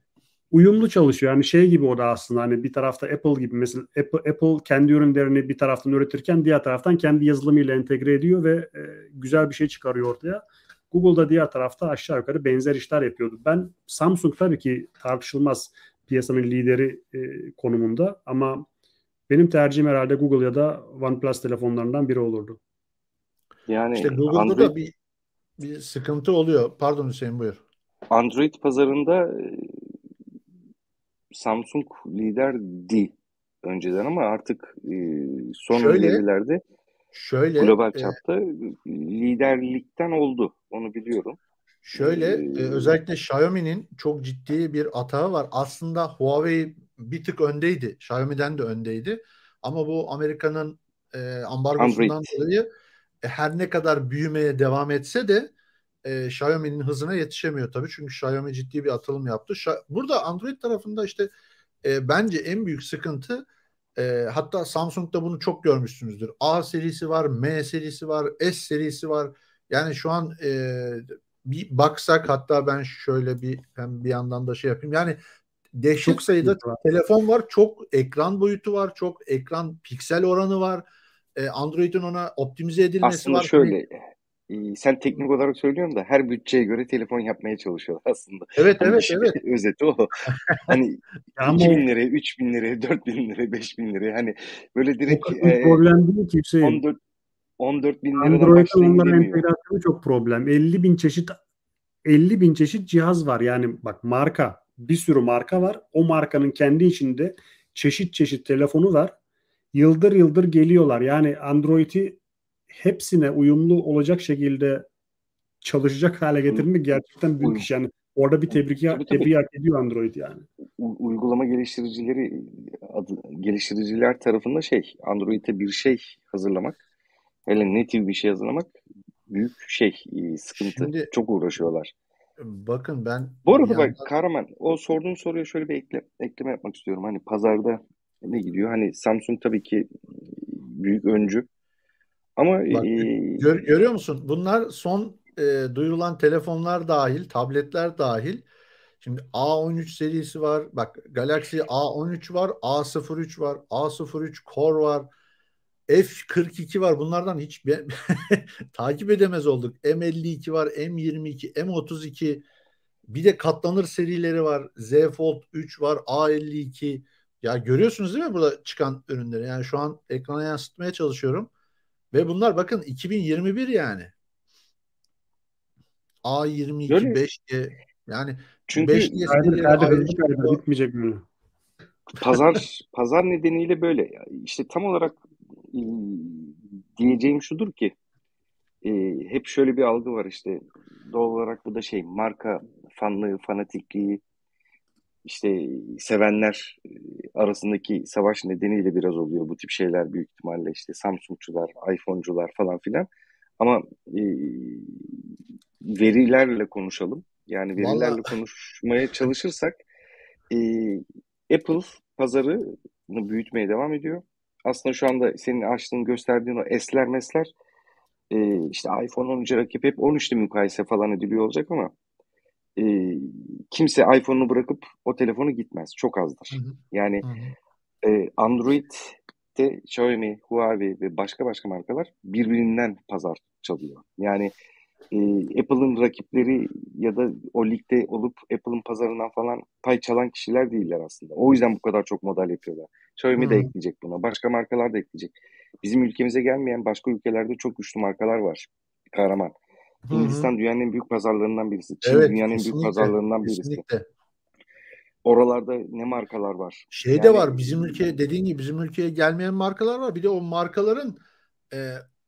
Uyumlu çalışıyor. Yani şey gibi o da aslında hani bir tarafta Apple gibi mesela Apple, Apple kendi ürünlerini bir taraftan üretirken diğer taraftan kendi yazılımıyla entegre ediyor ve e, güzel bir şey çıkarıyor ortaya. Google da diğer tarafta aşağı yukarı benzer işler yapıyordu. Ben Samsung tabii ki tartışılmaz piyasanın lideri e, konumunda ama benim tercihim herhalde Google ya da OnePlus telefonlarından biri olurdu. Yani İşte Google'da Android, da bir bir sıkıntı oluyor. Pardon Hüseyin buyur. Android pazarında e, Samsung lider değil önceden ama artık e, son Şöyle, önerilerde Şöyle global e, çapta liderlikten oldu. Onu biliyorum. Şöyle Ee, özellikle Xiaomi'nin çok ciddi bir atağı var. Aslında Huawei bir tık öndeydi. Xiaomi'den de öndeydi. Ama bu Amerika'nın e, ambargosundan Android. dolayı e, her ne kadar büyümeye devam etse de e, Xiaomi'nin hızına yetişemiyor tabii. Çünkü Xiaomi ciddi bir atılım yaptı. Şa- Burada Android tarafında işte e, bence en büyük sıkıntı e, hatta Samsung'da bunu çok görmüşsünüzdür. A serisi var, M serisi var, S serisi var. Yani şu an e, bir baksak hatta ben şöyle bir hem bir yandan da şey yapayım. Yani dehşet Çok sayıda var. telefon var. Çok ekran boyutu var. Çok ekran piksel oranı var. E, Android'in ona optimize edilmesi Aslında var. şöyle e, sen teknik olarak söylüyorsun da her bütçeye göre telefon yapmaya çalışıyorlar aslında. Evet Hani evet evet. özeti o. Hani Ya ama 2000 liraya, 3000 liraya, 4000 liraya, 5000 liraya hani böyle direkt e, problem değil ki Hüseyin. 14 14 bin liradan Android'in onlara entegrasyonu çok problem. 50 bin çeşit 50 bin çeşit cihaz var. Yani bak marka bir sürü marka var. O markanın kendi içinde çeşit çeşit telefonu var. Yıldır yıldır geliyorlar. Yani Android'i hepsine uyumlu olacak şekilde çalışacak hale getirmek gerçekten büyük iş. Yani orada bir tebrik, Tabii, tabii. tebrik hak ediyor Android yani. U- uygulama geliştiricileri adı, geliştiriciler tarafında şey Android'e bir şey hazırlamak hele native bir şey hazırlamak büyük şey e, sıkıntı. Şimdi- Çok uğraşıyorlar. Bakın ben Bu arada bak yandan- Kahraman o sorduğun soruya şöyle bir ekle, ekleme yapmak istiyorum. Hani pazarda ne gidiyor? Hani Samsung tabii ki büyük öncü. Ama Bak, e, Gör- görüyor musun? Bunlar son e, duyurulan telefonlar dahil, tabletler dahil. Şimdi A13 serisi var. Bak Galaxy A13 var, A03 var, A03 Core var. F42 var. Bunlardan hiç takip edemez olduk. M52 var, M22, M32. Bir de katlanır serileri var. Z Fold 3 var, A52. Ya görüyorsunuz değil mi burada çıkan ürünleri? Yani şu an ekrana yansıtmaya çalışıyorum. Ve bunlar bakın 2021 yani. A22, Öyle. 5G yani çünkü 5G Kaydır serileri kaydır ayrı hızlı kaydır çıkıyor. bitmeyecek bunu. pazar pazar nedeniyle böyle. İşte tam olarak e, diyeceğim şudur ki e, hep şöyle bir algı var işte doğal olarak bu da şey marka fanlığı, fanatikliği işte sevenler e, arasındaki savaş nedeniyle biraz oluyor bu tip şeyler büyük ihtimalle işte Samsungçular, iPhone'cular falan filan. Ama e, verilerle konuşalım. Yani verilerle Vallahi konuşmaya çalışırsak e, Apple pazarını büyütmeye devam ediyor. Aslında şu anda senin açtığın gösterdiğin o S'ler mesler e, işte iPhone 13'e rakip hep 13'te mukayese falan ediliyor olacak ama e, kimse iPhone'u bırakıp o telefonu gitmez. Çok azdır. Hı hı, Yani hı hı. e, Android'de Xiaomi, Huawei ve başka başka markalar birbirinden pazar çalıyor. Yani e, Apple'ın rakipleri ya da o ligde olup Apple'ın pazarından falan pay çalan kişiler değiller aslında. O yüzden bu kadar çok model yapıyorlar. Xiaomi de Hı. ekleyecek buna. Başka markalar da ekleyecek. Bizim ülkemize gelmeyen başka ülkelerde çok güçlü markalar var. Kahraman. Hı hı. Hindistan dünyanın en büyük pazarlarından birisi. Çin Evet, dünyanın en büyük pazarlarından birisi. Kesinlikle. Oralarda ne markalar var? Şey Yani de var bizim ülkeye dediğin gibi bizim ülkeye gelmeyen markalar var. Bir de o markaların e,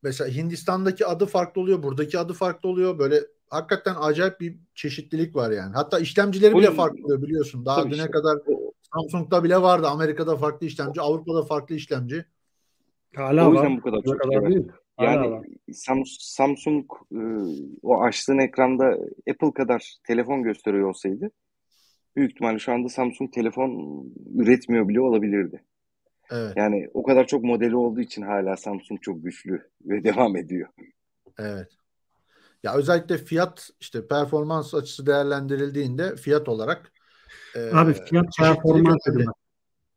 mesela Hindistan'daki adı farklı oluyor, buradaki adı farklı oluyor. Böyle hakikaten acayip bir çeşitlilik var yani. Hatta işlemcileri bile farklı oluyor biliyorsun. Daha Tabii düne işte. kadar Samsung'da bile vardı. Amerika'da farklı işlemci, Avrupa'da farklı işlemci. Hala O yüzden var. bu kadar çok kadar şey değil. Hala Yani var. Samsung e, o açtığın ekranda Apple kadar telefon gösteriyor olsaydı büyük ihtimalle şu anda Samsung telefon üretmiyor bile olabilirdi. Evet, Yani o kadar çok modeli olduğu için hala Samsung çok güçlü ve devam ediyor. evet. Ya özellikle fiyat işte performans açısı değerlendirildiğinde fiyat olarak e, Abi fiyat performans dedim.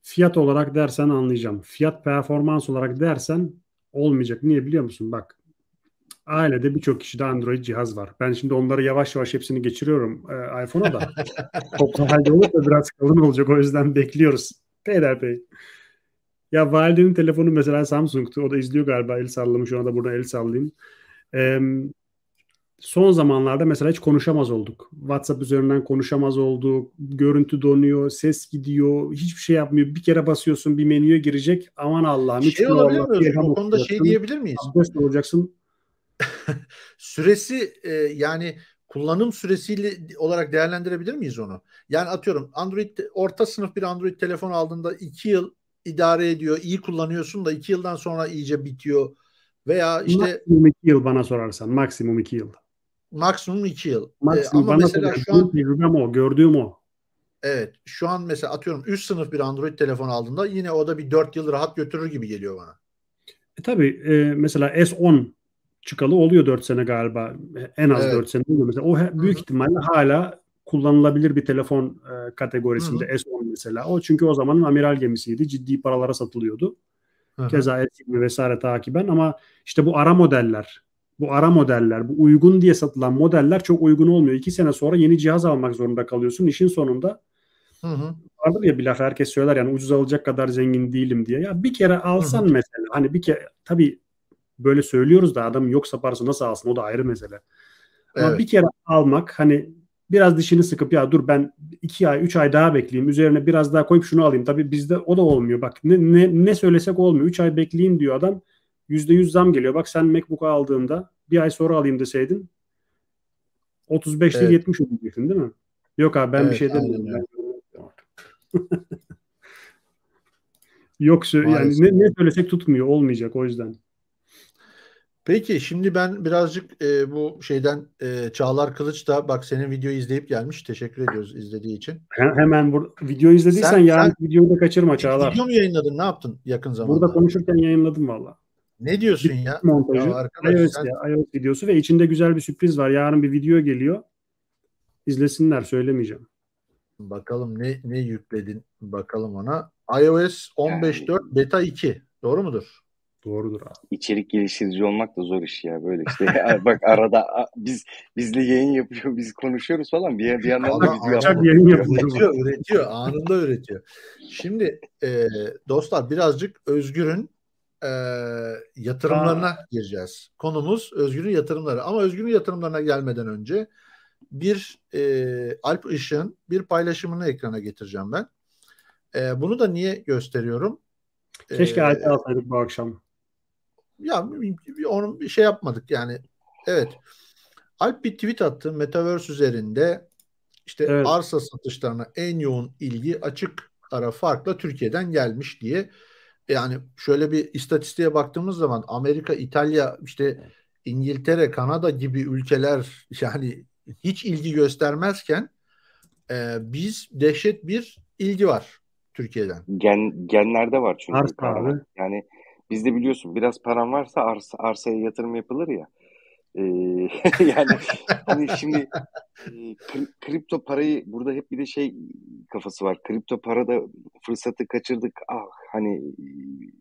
Fiyat olarak dersen anlayacağım. Fiyat performans olarak dersen olmayacak. Niye biliyor musun? Bak ailede birçok kişide Android cihaz var. Ben şimdi onları yavaş yavaş hepsini geçiriyorum e, iPhone'a da. Toplu halde olursa biraz kalın olacak. O yüzden bekliyoruz. Peyderpey. Ya validenin telefonu mesela Samsung'tu. O da izliyor galiba. El sallamış. Ona da buradan el sallayayım. Ee, son zamanlarda mesela hiç konuşamaz olduk. WhatsApp üzerinden konuşamaz olduk. Görüntü donuyor, ses gidiyor, hiçbir şey yapmıyor. Bir kere basıyorsun bir menüye girecek. Aman Allah'ım. Şey olabilir Allah, mi bir Özgür? elham O konuda şey diyebilir miyiz? abdest olacaksın. Süresi e, yani kullanım süresiyle olarak değerlendirebilir miyiz onu? Yani atıyorum Android orta sınıf bir Android telefon aldığında 2 yıl idare ediyor. iyi kullanıyorsun da 2 yıldan sonra iyice bitiyor. Veya işte maksimum 2 yıl bana sorarsan maksimum 2 yıl. Maksimum 2 yıl. Maksimum ee, ama mesela şu an tecrübem o, gördüğüm o. Evet. Şu an mesela atıyorum üst sınıf bir Android telefon aldığında yine o da bir 4 yıl rahat götürür gibi geliyor bana. E, tabii e, mesela S10 çıkalı oluyor 4 sene galiba. En az evet. 4 sene oluyor. Mesela o büyük Hı-hı. ihtimalle hala kullanılabilir bir telefon e, kategorisinde Hı-hı. S10 mesela. O çünkü o zamanın amiral gemisiydi. Ciddi paralara satılıyordu. Hı-hı. Keza S20 vesaire takiben ama işte bu ara modeller bu ara modeller, bu uygun diye satılan modeller çok uygun olmuyor. İki sene sonra yeni cihaz almak zorunda kalıyorsun. İşin sonunda hı hı. vardır ya bir laf herkes söyler yani ucuz alacak kadar zengin değilim diye. Ya bir kere alsan hı hı. mesela hani bir kere tabii böyle söylüyoruz da adam yoksa parası nasıl alsın o da ayrı mesele. Ama evet. bir kere almak hani biraz dişini sıkıp ya dur ben iki ay üç ay daha bekleyeyim üzerine biraz daha koyup şunu alayım. Tabii bizde o da olmuyor bak ne, ne, ne söylesek olmuyor. Üç ay bekleyeyim diyor adam %100 zam geliyor. Bak sen MacBook aldığında bir ay sonra alayım deseydin 35 evet. 70 ödeyecektin değil mi? Yok abi ben evet, bir şey demiyorum. Yoksa yani ne, ne söylesek tutmuyor. Olmayacak o yüzden. Peki şimdi ben birazcık e, bu şeyden e, Çağlar Kılıç da bak senin videoyu izleyip gelmiş. Teşekkür ediyoruz izlediği için. Hemen bu video izlediysen sen, yarın sen, videoyu da kaçırma Çağlar. Video mu yayınladın? Ne yaptın yakın zamanda? Burada konuşurken yayınladım valla. Ne diyorsun ya? Montajı. Ya arkadaş, iOS, sen... ya, iOS videosu ve içinde güzel bir sürpriz var. Yarın bir video geliyor. İzlesinler söylemeyeceğim. Bakalım ne ne yükledin bakalım ona. iOS 15.4 yani... beta 2. Doğru mudur? Doğrudur abi. İçerik geliştirici olmak da zor iş ya böyle işte. Bak arada biz bizle yayın yapıyor, biz konuşuyoruz falan. Bir, bir yandan da video yapıyor. yayın yapıyor. Üretiyor, üretiyor. Anında üretiyor. Şimdi e, dostlar birazcık Özgür'ün e, yatırımlarına Aa. gireceğiz. Konumuz Özgür'ün yatırımları. Ama Özgür'ün yatırımlarına gelmeden önce bir e, Alp Işık'ın bir paylaşımını ekrana getireceğim ben. E, bunu da niye gösteriyorum? Keşke ee, Alp'i alsaydık bu akşam. Ya onun bir şey yapmadık yani. Evet. Alp bir tweet attı. Metaverse üzerinde işte evet. arsa satışlarına en yoğun ilgi açık ara farkla Türkiye'den gelmiş diye yani şöyle bir istatistiğe baktığımız zaman Amerika, İtalya, işte İngiltere, Kanada gibi ülkeler yani hiç ilgi göstermezken e, biz dehşet bir ilgi var Türkiye'den. Gen, genlerde var çünkü. Arsa abi. Yani bizde biliyorsun biraz paran varsa arsa, arsaya yatırım yapılır ya. Ee, yani hani şimdi e, kripto parayı burada hep bir de şey kafası var. Kripto parada fırsatı kaçırdık. Ah hani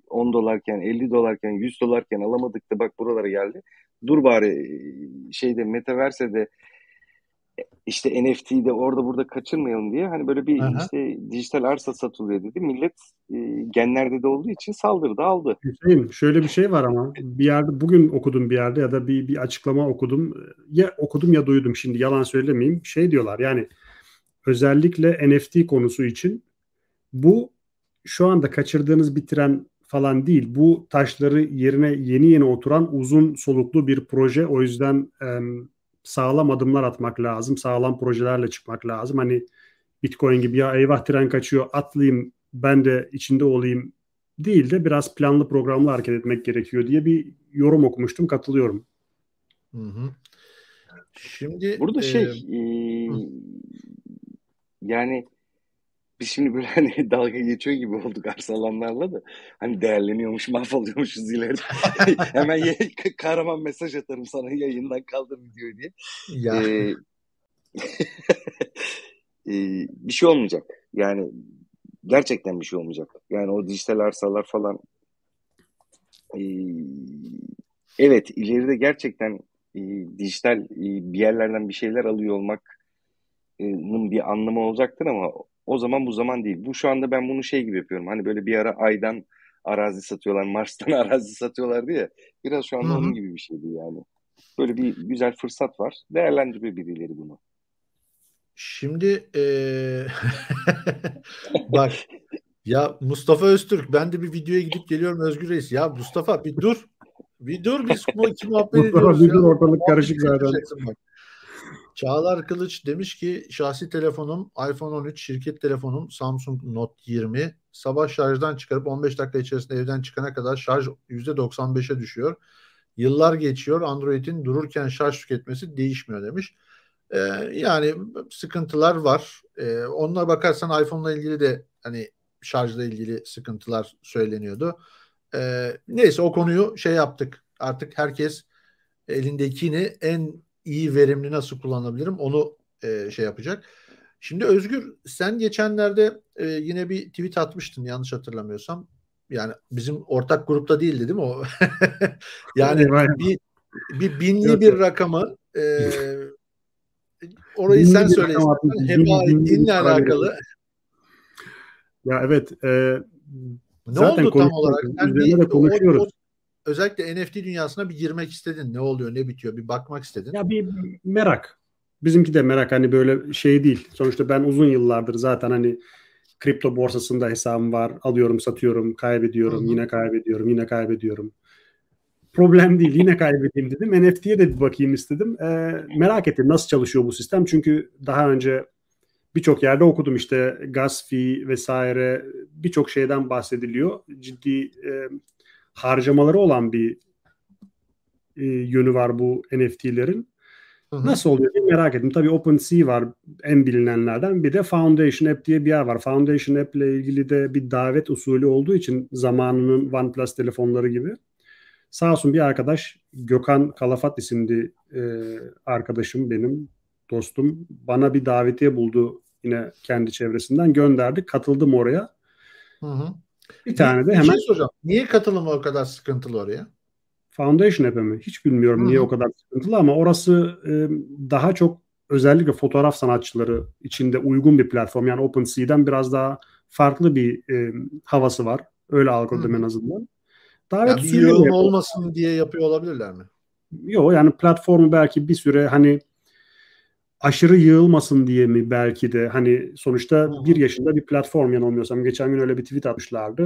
10 dolarken 50 dolarken 100 dolarken alamadık da bak buralara geldi. Dur bari şeyde metaverse'de işte NFT'de orada burada kaçırmayalım diye hani böyle bir Aha. işte dijital arsa satılıyor dedi. Millet e, genlerde de olduğu için saldırdı aldı. Hüseyin şöyle bir şey var ama bir yerde bugün okudum bir yerde ya da bir, bir açıklama okudum. Ya okudum ya duydum şimdi yalan söylemeyeyim. Şey diyorlar yani özellikle NFT konusu için bu şu anda kaçırdığınız bir tren falan değil. Bu taşları yerine yeni yeni oturan uzun soluklu bir proje. O yüzden e, sağlam adımlar atmak lazım. Sağlam projelerle çıkmak lazım. Hani Bitcoin gibi ya eyvah tren kaçıyor atlayayım ben de içinde olayım değil de biraz planlı programlı hareket etmek gerekiyor diye bir yorum okumuştum. Katılıyorum. Hı hı. Şimdi burada e, şey e, yani biz şimdi böyle hani dalga geçiyor gibi olduk arsa alanlarla da hani değerleniyormuş mahvoluyormuşuz ileride. Hemen ye, kahraman mesaj atarım sana yayından kaldır videoyu diye. Ya. Ee, e, bir şey olmayacak. Yani gerçekten bir şey olmayacak. Yani o dijital arsalar falan e, evet ileride gerçekten e, dijital e, bir yerlerden bir şeyler alıyor olmak'ın bir anlamı olacaktır ama o zaman bu zaman değil. Bu şu anda ben bunu şey gibi yapıyorum. Hani böyle bir ara aydan arazi satıyorlar, Mars'tan arazi satıyorlar diye. Biraz şu anda Hı-hı. onun gibi bir şeydi yani. Böyle bir güzel fırsat var. Değerlendiriyor birileri bunu. Şimdi ee... bak ya Mustafa Öztürk ben de bir videoya gidip geliyorum Özgür Reis. Ya Mustafa bir dur. Bir dur biz bu iki muhabbet ediyoruz. Bir dur ortalık karışık zaten. Bak. Çağlar Kılıç demiş ki şahsi telefonum iPhone 13, şirket telefonum Samsung Note 20. Sabah şarjdan çıkarıp 15 dakika içerisinde evden çıkana kadar şarj %95'e düşüyor. Yıllar geçiyor Android'in dururken şarj tüketmesi değişmiyor demiş. Ee, yani sıkıntılar var. Ee, onunla bakarsan iPhone'la ilgili de hani şarjla ilgili sıkıntılar söyleniyordu. Ee, neyse o konuyu şey yaptık. Artık herkes elindekini en iyi verimli nasıl kullanabilirim onu e, şey yapacak. Şimdi Özgür sen geçenlerde e, yine bir tweet atmıştın yanlış hatırlamıyorsam. Yani bizim ortak grupta değildi değil mi o? yani bir, bir binli bir rakamı e, orayı binli sen söyle. Heba ettiğinle alakalı. Ya evet. E, ne zaten oldu tam olarak? Yani bir, konuşuyoruz. O, o, özellikle NFT dünyasına bir girmek istedin. Ne oluyor, ne bitiyor? Bir bakmak istedin. Ya bir merak. Bizimki de merak hani böyle şey değil. Sonuçta ben uzun yıllardır zaten hani kripto borsasında hesabım var. Alıyorum, satıyorum, kaybediyorum, Hı-hı. yine kaybediyorum, yine kaybediyorum. Problem değil. Yine kaybedeyim dedim. NFT'ye de bir bakayım istedim. Ee, merak ettim nasıl çalışıyor bu sistem. Çünkü daha önce birçok yerde okudum işte gas fee vesaire birçok şeyden bahsediliyor. Ciddi e, harcamaları olan bir e, yönü var bu NFT'lerin. Hı-hı. Nasıl oluyor diye merak ettim. Tabii OpenSea var en bilinenlerden. Bir de Foundation App diye bir yer var. Foundation App ile ilgili de bir davet usulü olduğu için zamanının OnePlus telefonları gibi. Sağ olsun bir arkadaş Gökhan Kalafat isimli e, arkadaşım benim dostum bana bir davetiye buldu yine kendi çevresinden gönderdi. Katıldım oraya. Hı hı. Bir tane de bir hemen. Şey soracağım. Niye katılım o kadar sıkıntılı oraya? Foundation App'e mi? Hiç bilmiyorum Hı-hı. niye o kadar sıkıntılı ama orası e, daha çok özellikle fotoğraf sanatçıları içinde uygun bir platform. Yani OpenSea'den biraz daha farklı bir e, havası var. Öyle algıladım en azından. Davet yani bir yığılma olmasın diye yapıyor olabilirler mi? Yok yani platformu belki bir süre hani aşırı yığılmasın diye mi belki de hani sonuçta Hı-hı. bir yaşında bir platform yanılmıyorsam geçen gün öyle bir tweet atmışlardı.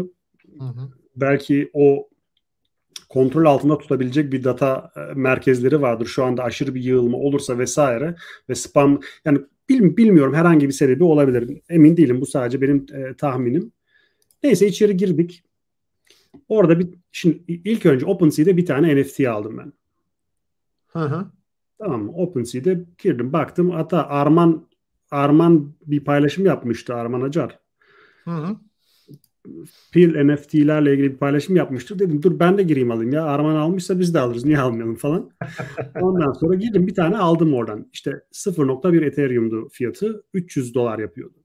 Hı-hı. Belki o kontrol altında tutabilecek bir data e, merkezleri vardır. Şu anda aşırı bir yığılma olursa vesaire ve spam yani bil, bilmiyorum herhangi bir sebebi olabilir. Emin değilim bu sadece benim e, tahminim. Neyse içeri girdik. Orada bir şimdi ilk önce OpenSea'de bir tane NFT aldım ben. Hı hı. Tamam mı? OpenSea'de girdim baktım hatta Arman Arman bir paylaşım yapmıştı Arman Acar. Hı hı. Pil NFT'lerle ilgili bir paylaşım yapmıştır. Dedim dur ben de gireyim alayım ya. Arman almışsa biz de alırız. Niye almayalım falan. Ondan sonra girdim bir tane aldım oradan. İşte 0.1 Ethereum'du fiyatı. 300 dolar yapıyordu.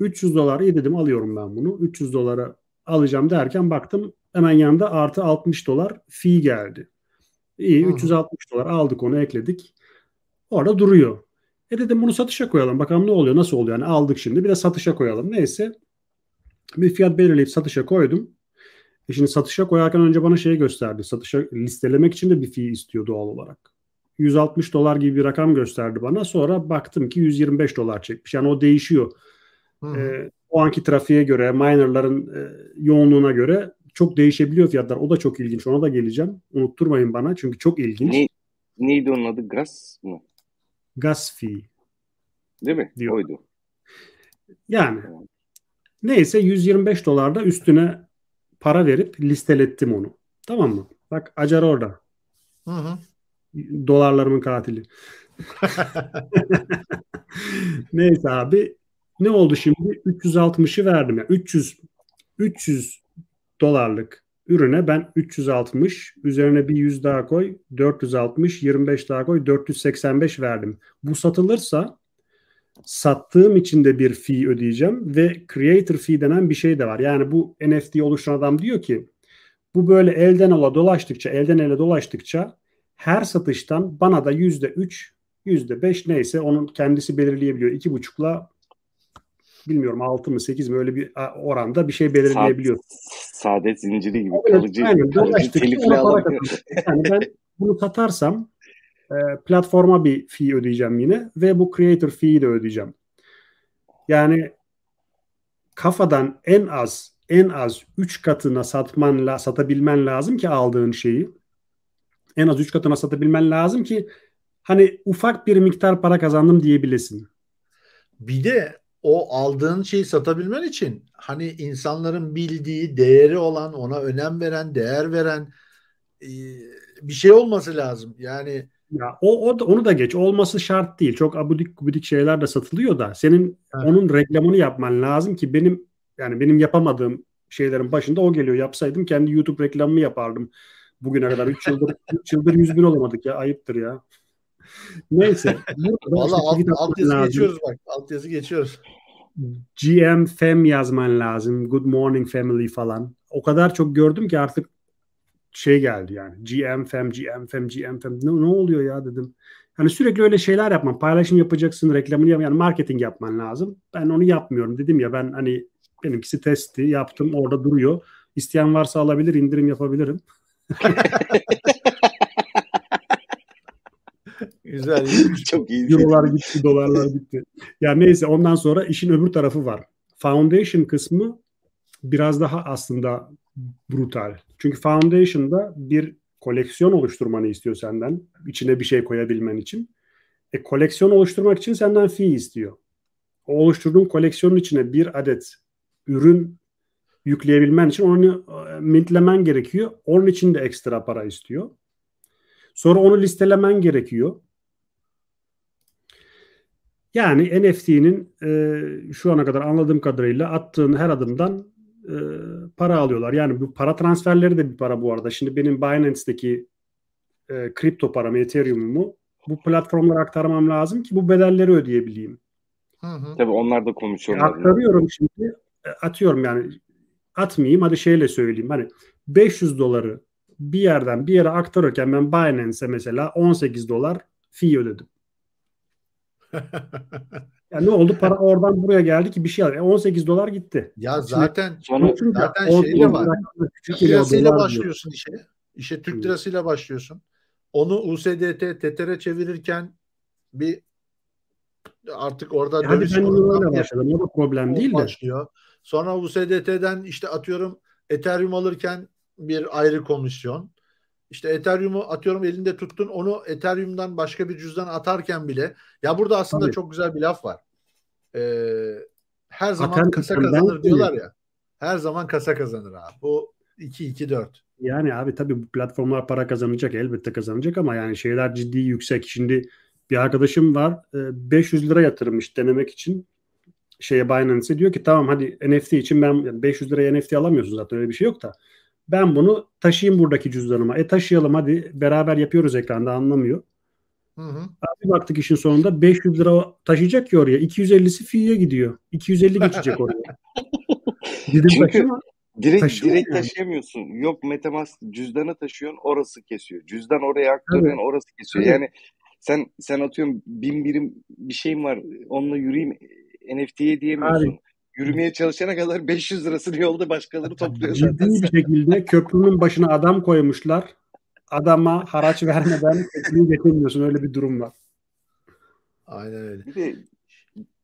300 dolar iyi dedim alıyorum ben bunu. 300 dolara alacağım derken baktım hemen yanında artı 60 dolar fee geldi. İyi Hı. 360 dolar aldık onu ekledik. Orada duruyor. E dedim bunu satışa koyalım. Bakalım ne oluyor nasıl oluyor. Yani aldık şimdi bir de satışa koyalım. Neyse bir fiyat belirleyip satışa koydum. E şimdi satışa koyarken önce bana şey gösterdi. Satışa listelemek için de bir fee istiyor doğal olarak. 160 dolar gibi bir rakam gösterdi bana. Sonra baktım ki 125 dolar çekmiş. Yani o değişiyor. E, o anki trafiğe göre, minerların e, yoğunluğuna göre çok değişebiliyor fiyatlar. O da çok ilginç. Ona da geleceğim. Unutturmayın bana çünkü çok ilginç. Ne, neydi onun adı? Gas mı? Gas fee. Değil mi? Diyor. Oydu. Yani neyse 125 dolar da üstüne para verip listelettim onu. Tamam mı? Bak Acar orada. Hı hı. Dolarlarımın katili. Neyse abi ne oldu şimdi? 360'ı verdim. Yani 300 300 dolarlık ürüne ben 360 üzerine bir 100 daha koy 460 25 daha koy 485 verdim. Bu satılırsa sattığım için de bir fee ödeyeceğim ve creator fee denen bir şey de var. Yani bu NFT oluşturan adam diyor ki bu böyle elden ola dolaştıkça elden ele dolaştıkça her satıştan bana da yüzde üç yüzde beş neyse onun kendisi belirleyebiliyor. iki buçukla bilmiyorum 6 mı 8 mi öyle bir oranda bir şey belirleyebiliyor. Saadet zinciri gibi evet, kalıcı, aynen, kalıcı telifle alamıyor. Yani ben bunu satarsam e, platforma bir fee ödeyeceğim yine ve bu creator fee'yi de ödeyeceğim. Yani kafadan en az en az 3 katına satman la, satabilmen lazım ki aldığın şeyi. En az 3 katına satabilmen lazım ki hani ufak bir miktar para kazandım diyebilesin. Bir de o aldığın şeyi satabilmen için hani insanların bildiği, değeri olan, ona önem veren, değer veren e, bir şey olması lazım. Yani ya o, o da, onu da geç. Olması şart değil. Çok abudik gubidik şeyler de satılıyor da senin evet. onun reklamını yapman lazım ki benim yani benim yapamadığım şeylerin başında o geliyor. Yapsaydım kendi YouTube reklamımı yapardım. Bugüne kadar 3 yıldır 3 yıldır 100 bin olamadık ya. Ayıptır ya. Neyse. Valla alt, alt yazı lazım. geçiyoruz bak. Alt yazı geçiyoruz. GM Fem yazman lazım. Good Morning Family falan. O kadar çok gördüm ki artık şey geldi yani. GM Fem, GM Fem, GM Fem. Ne, ne oluyor ya dedim. Hani sürekli öyle şeyler yapman. Paylaşım yapacaksın, reklamını yap yani marketing yapman lazım. Ben onu yapmıyorum. Dedim ya ben hani benimkisi testi yaptım. Orada duruyor. İsteyen varsa alabilir, indirim yapabilirim. Güzel. Çok iyi. Eurolar gitti, dolarlar gitti. Yani neyse ondan sonra işin öbür tarafı var. Foundation kısmı biraz daha aslında brutal. Çünkü Foundation'da bir koleksiyon oluşturmanı istiyor senden. içine bir şey koyabilmen için. E, koleksiyon oluşturmak için senden fee istiyor. O oluşturduğun koleksiyonun içine bir adet ürün yükleyebilmen için onu e, mintlemen gerekiyor. Onun için de ekstra para istiyor. Sonra onu listelemen gerekiyor. Yani NFT'nin e, şu ana kadar anladığım kadarıyla attığın her adımdan e, para alıyorlar. Yani bu para transferleri de bir para bu arada. Şimdi benim Binance'deki e, kripto paramı, Ethereum'umu bu platformlara aktarmam lazım ki bu bedelleri ödeyebileyim. Hı hı. Tabii onlar da komisyonlar. E, aktarıyorum şimdi. E, atıyorum yani atmayayım hadi şeyle söyleyeyim. Hani 500 doları bir yerden bir yere aktarırken ben Binance'e mesela 18 dolar fee ödedim. Yani ne oldu? Para oradan buraya geldi ki bir şey aldı. 18 dolar gitti. Ya zaten sonra, zaten şey de var. Türk lirasıyla başlıyorsun işe. İşe Türk lirasıyla başlıyorsun. Onu USDT, TTR çevirirken bir artık orada yani döviz sorunları başladım. O problem değil de. Başlıyor. Sonra USDT'den işte atıyorum Ethereum alırken bir ayrı komisyon. İşte Ethereum'u atıyorum elinde tuttun onu Ethereum'dan başka bir cüzdan atarken bile ya burada aslında Tabii. çok güzel bir laf var. Ee, her zaman Atan, kasa kazanır diyorlar ya. Her zaman kasa kazanır abi. Bu 2-2-4. Yani abi tabii bu platformlar para kazanacak elbette kazanacak ama yani şeyler ciddi yüksek. Şimdi bir arkadaşım var 500 lira yatırmış denemek için şeye Binance'e diyor ki tamam hadi NFT için ben 500 liraya NFT alamıyorsun zaten öyle bir şey yok da ben bunu taşıyayım buradaki cüzdanıma. E taşıyalım hadi beraber yapıyoruz ekranda anlamıyor. Hı hı. Abi baktık işin sonunda 500 lira taşıyacak ki oraya. 250'si fiye gidiyor. 250 geçecek oraya. Dedim Çünkü taşıma. direkt direkt yani. taşıyamıyorsun. Yok Metamask cüzdanı taşıyorsun orası kesiyor. Cüzdan oraya aktarıyorsun evet. orası kesiyor. Evet. Yani sen sen atıyorum bin birim bir şeyim var onunla yürüyeyim NFT'ye diyemiyorsun. Abi, yürümeye çalışana kadar 500 lirasını yolda başkaları topluyor zaten. Ciddi bir şekilde köprünün başına adam koymuşlar. Adama haraç vermeden köprüyü geçemiyorsun. Öyle bir durum var. Aynen öyle. Bir de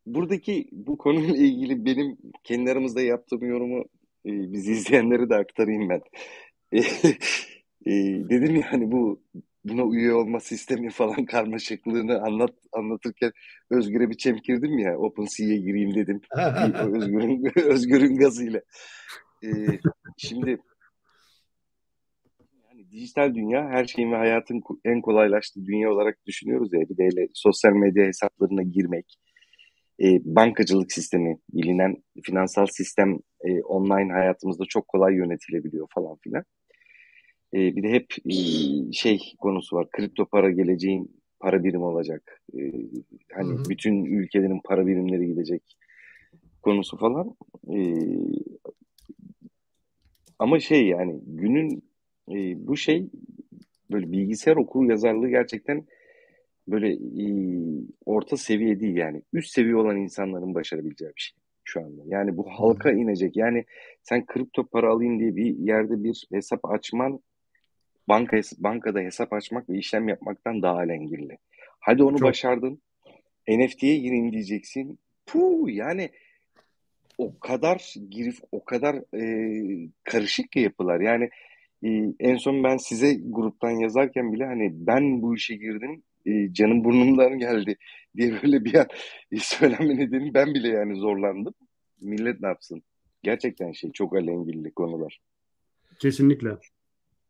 buradaki bu konuyla ilgili benim kendi aramızda yaptığım yorumu e, bizi izleyenlere de aktarayım ben. E, e, dedim yani bu buna üye olma sistemi falan karmaşıklığını anlat anlatırken Özgür'e bir çemkirdim ya OpenSea'ye gireyim dedim. Özgür'ün Özgür'ün gazıyla. Ee, şimdi yani dijital dünya her şeyin ve hayatın en kolaylaştığı dünya olarak düşünüyoruz ya. Bir de hele sosyal medya hesaplarına girmek, e, bankacılık sistemi, bilinen finansal sistem e, online hayatımızda çok kolay yönetilebiliyor falan filan. E, bir de hep e, şey konusu var. Kripto para geleceğin para birim olacak. E, hani hı hı. bütün ülkelerin para birimleri gidecek konusu falan. E, ama şey yani günün e, bu şey böyle bilgisayar okulu yazarlığı gerçekten böyle e, orta seviye değil yani üst seviye olan insanların başarabileceği bir şey şu anda. Yani bu halka inecek. Yani sen kripto para alayım diye bir yerde bir hesap açman banka bankada hesap açmak ve işlem yapmaktan daha alengirli. Hadi onu Çok. başardın. NFT'ye gireyim diyeceksin. Puh yani o kadar girif, o kadar e, karışık ki yapılar. Yani e, en son ben size gruptan yazarken bile hani ben bu işe girdim e, canım burnumdan geldi diye böyle bir an söylenme nedeni ben bile yani zorlandım. Millet ne yapsın? Gerçekten şey çok alengirli konular. Kesinlikle.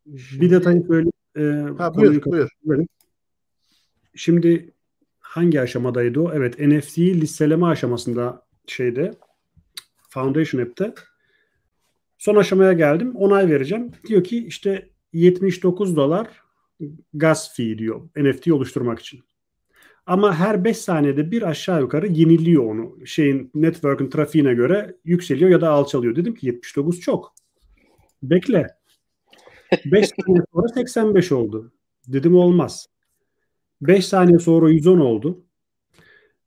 Bir detayı söyleyeyim. Ee, ha, buyur, buyur. Şimdi hangi aşamadaydı o? Evet NFT'yi listeleme aşamasında şeyde Foundation App'te son aşamaya geldim. Onay vereceğim. Diyor ki işte 79 dolar gas fee diyor NFT oluşturmak için. Ama her 5 saniyede bir aşağı yukarı yeniliyor onu. Şeyin network'ün trafiğine göre yükseliyor ya da alçalıyor. Dedim ki 79 çok. Bekle. 5 saniye sonra 85 oldu. Dedim olmaz. 5 saniye sonra 110 oldu.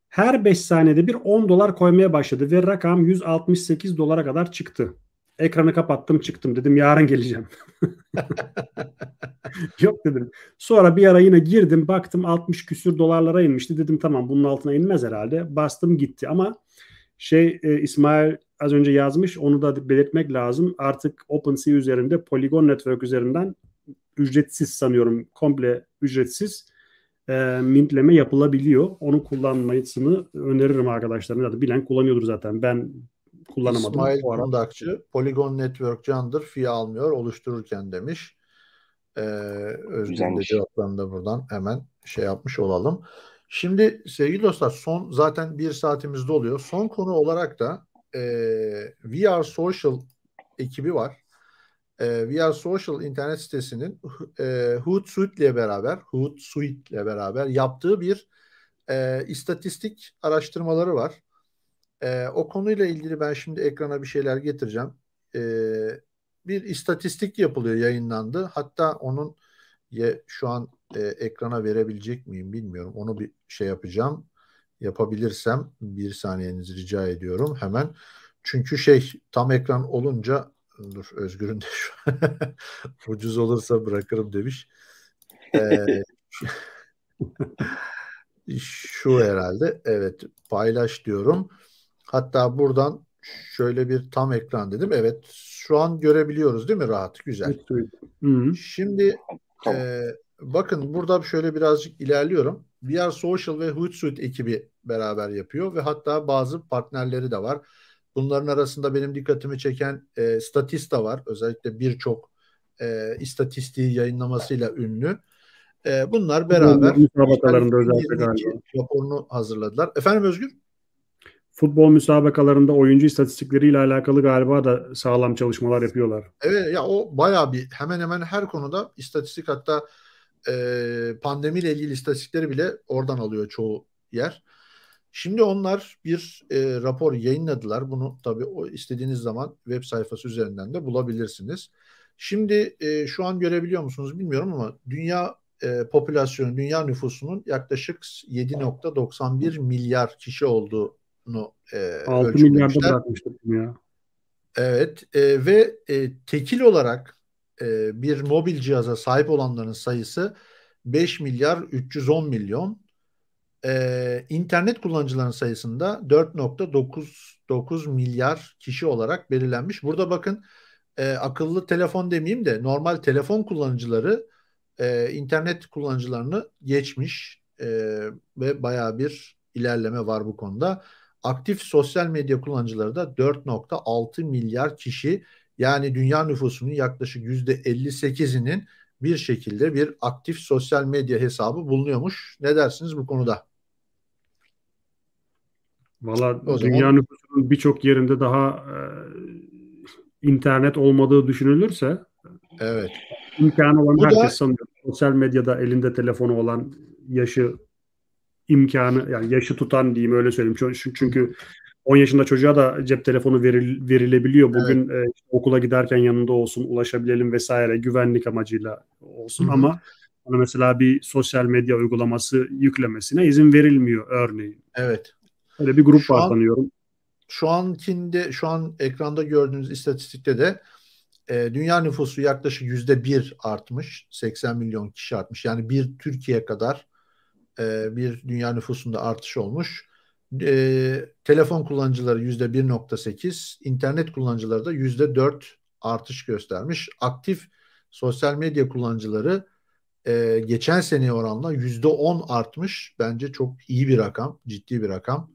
Her 5 saniyede bir 10 dolar koymaya başladı ve rakam 168 dolara kadar çıktı. Ekranı kapattım çıktım dedim yarın geleceğim. Yok dedim. Sonra bir ara yine girdim baktım 60 küsür dolarlara inmişti. Dedim tamam bunun altına inmez herhalde. Bastım gitti ama şey e, İsmail az önce yazmış onu da belirtmek lazım. Artık OpenSea üzerinde Polygon Network üzerinden ücretsiz sanıyorum komple ücretsiz e, mintleme yapılabiliyor. Onu kullanmasını öneririm arkadaşlarım. Zaten bilen kullanıyordur zaten. Ben kullanamadım. İsmail Kundakçı Polygon Network candır fee almıyor oluştururken demiş. Ee, Özgür'ün de cevaplarını da buradan hemen şey yapmış olalım. Şimdi sevgili dostlar son zaten bir saatimizde oluyor. Son konu olarak da e, VR Social ekibi var. E, VR Social internet sitesinin e, Hootsuite ile beraber Hootsuite ile beraber yaptığı bir e, istatistik araştırmaları var. E, o konuyla ilgili ben şimdi ekrana bir şeyler getireceğim. E, bir istatistik yapılıyor, yayınlandı. Hatta onun ye, şu an e, ekrana verebilecek miyim bilmiyorum. Onu bir şey yapacağım. Yapabilirsem bir saniyenizi rica ediyorum hemen. Çünkü şey tam ekran olunca dur Özgür'ün de şu ucuz olursa bırakırım demiş. Ee, şu herhalde evet paylaş diyorum. Hatta buradan şöyle bir tam ekran dedim. Evet şu an görebiliyoruz değil mi rahat? Güzel. Hı-hı. Şimdi e, bakın burada şöyle birazcık ilerliyorum. VR Social ve Hootsuite ekibi beraber yapıyor ve hatta bazı partnerleri de var. Bunların arasında benim dikkatimi çeken e, Statista var. Özellikle birçok e, istatistiği yayınlamasıyla ünlü. E, bunlar beraber müsabakalarında özellikle galiba. raporunu hazırladılar. Efendim Özgür? Futbol müsabakalarında oyuncu istatistikleriyle alakalı galiba da sağlam çalışmalar yapıyorlar. Evet ya o bayağı bir hemen hemen her konuda istatistik hatta e, pandemiyle ilgili istatistikleri bile oradan alıyor çoğu yer. Şimdi onlar bir e, rapor yayınladılar. Bunu tabii o istediğiniz zaman web sayfası üzerinden de bulabilirsiniz. Şimdi e, şu an görebiliyor musunuz bilmiyorum ama dünya e, popülasyonu, dünya nüfusunun yaklaşık 7.91 milyar kişi olduğunu e, 6 milyarda bırakmıştık ya. Evet e, ve e, tekil olarak e, bir mobil cihaza sahip olanların sayısı 5 milyar 310 milyon e, internet kullanıcıların sayısında 4.99 milyar kişi olarak belirlenmiş. Burada bakın e, akıllı telefon demeyeyim de normal telefon kullanıcıları e, internet kullanıcılarını geçmiş e, ve baya bir ilerleme var bu konuda. Aktif sosyal medya kullanıcıları da 4.6 milyar kişi yani dünya nüfusunun yaklaşık %58'inin bir şekilde bir aktif sosyal medya hesabı bulunuyormuş. Ne dersiniz bu konuda? Valla dünya zaman... nüfusunun birçok yerinde daha e, internet olmadığı düşünülürse evet. imkanı olan Bu herkes da... sanıyor. Sosyal medyada elinde telefonu olan yaşı imkanı yani yaşı tutan diyeyim öyle söyleyeyim. Çünkü 10 yaşında çocuğa da cep telefonu veril, verilebiliyor. Bugün evet. e, okula giderken yanında olsun, ulaşabilelim vesaire güvenlik amacıyla olsun Hı-hı. ama ona mesela bir sosyal medya uygulaması yüklemesine izin verilmiyor örneğin. Evet. Öyle bir grup şu var an, sanıyorum. Şu ankinde, şu an ekranda gördüğünüz istatistikte de e, dünya nüfusu yaklaşık yüzde bir artmış. 80 milyon kişi artmış. Yani bir Türkiye kadar e, bir dünya nüfusunda artış olmuş. E, telefon kullanıcıları yüzde 1.8, internet kullanıcıları da yüzde 4 artış göstermiş. Aktif sosyal medya kullanıcıları e, geçen seneye oranla yüzde on artmış. Bence çok iyi bir rakam, ciddi bir rakam.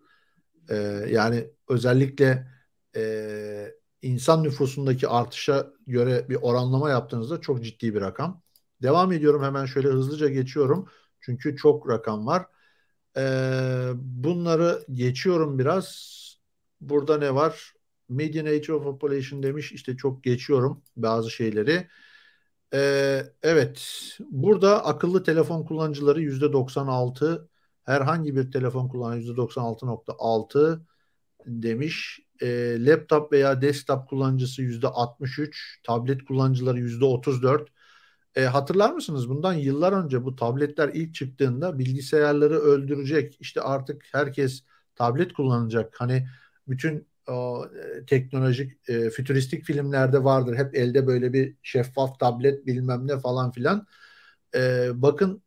E, yani özellikle e, insan nüfusundaki artışa göre bir oranlama yaptığınızda çok ciddi bir rakam. Devam ediyorum hemen şöyle hızlıca geçiyorum. Çünkü çok rakam var. Ee, bunları geçiyorum biraz. Burada ne var? Median Age of Population demiş. İşte çok geçiyorum bazı şeyleri. Ee, evet. Burada akıllı telefon kullanıcıları %96 herhangi bir telefon kullanan %96.6 demiş. E, laptop veya desktop kullanıcısı %63, tablet kullanıcıları %34. E, hatırlar mısınız bundan yıllar önce bu tabletler ilk çıktığında bilgisayarları öldürecek. İşte artık herkes tablet kullanacak. Hani bütün o, e, teknolojik e, fütüristik filmlerde vardır. Hep elde böyle bir şeffaf tablet bilmem ne falan filan. E, bakın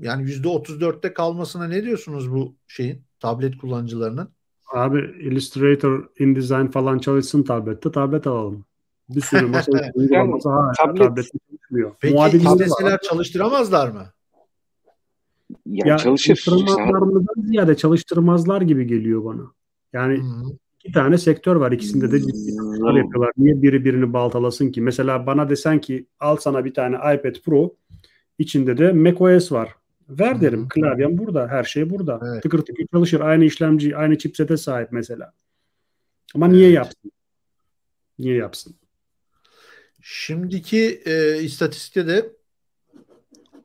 yani %34'te kalmasına ne diyorsunuz bu şeyin tablet kullanıcılarının? Abi Illustrator, InDesign falan çalışsın tablette tablet alalım. Bir sürü masa uygulaması hala tablet. tablette çalışmıyor. Peki isteseler çalıştıramazlar mı? Ya, ya çalışır. Çalıştırmazlarından ziyade çalıştırmazlar gibi geliyor bana. Yani hmm. iki tane sektör var. İkisinde de ciddi hmm. yapıyorlar. Niye biri birini baltalasın ki? Mesela bana desen ki al sana bir tane iPad Pro içinde de macOS var. Ver derim. Hı-hı. Klavyem burada. Her şey burada. Evet. Tıkır tıkır çalışır. Aynı işlemci, aynı chipsete sahip mesela. Ama niye evet. yapsın? Niye yapsın? Şimdiki e, istatistikte de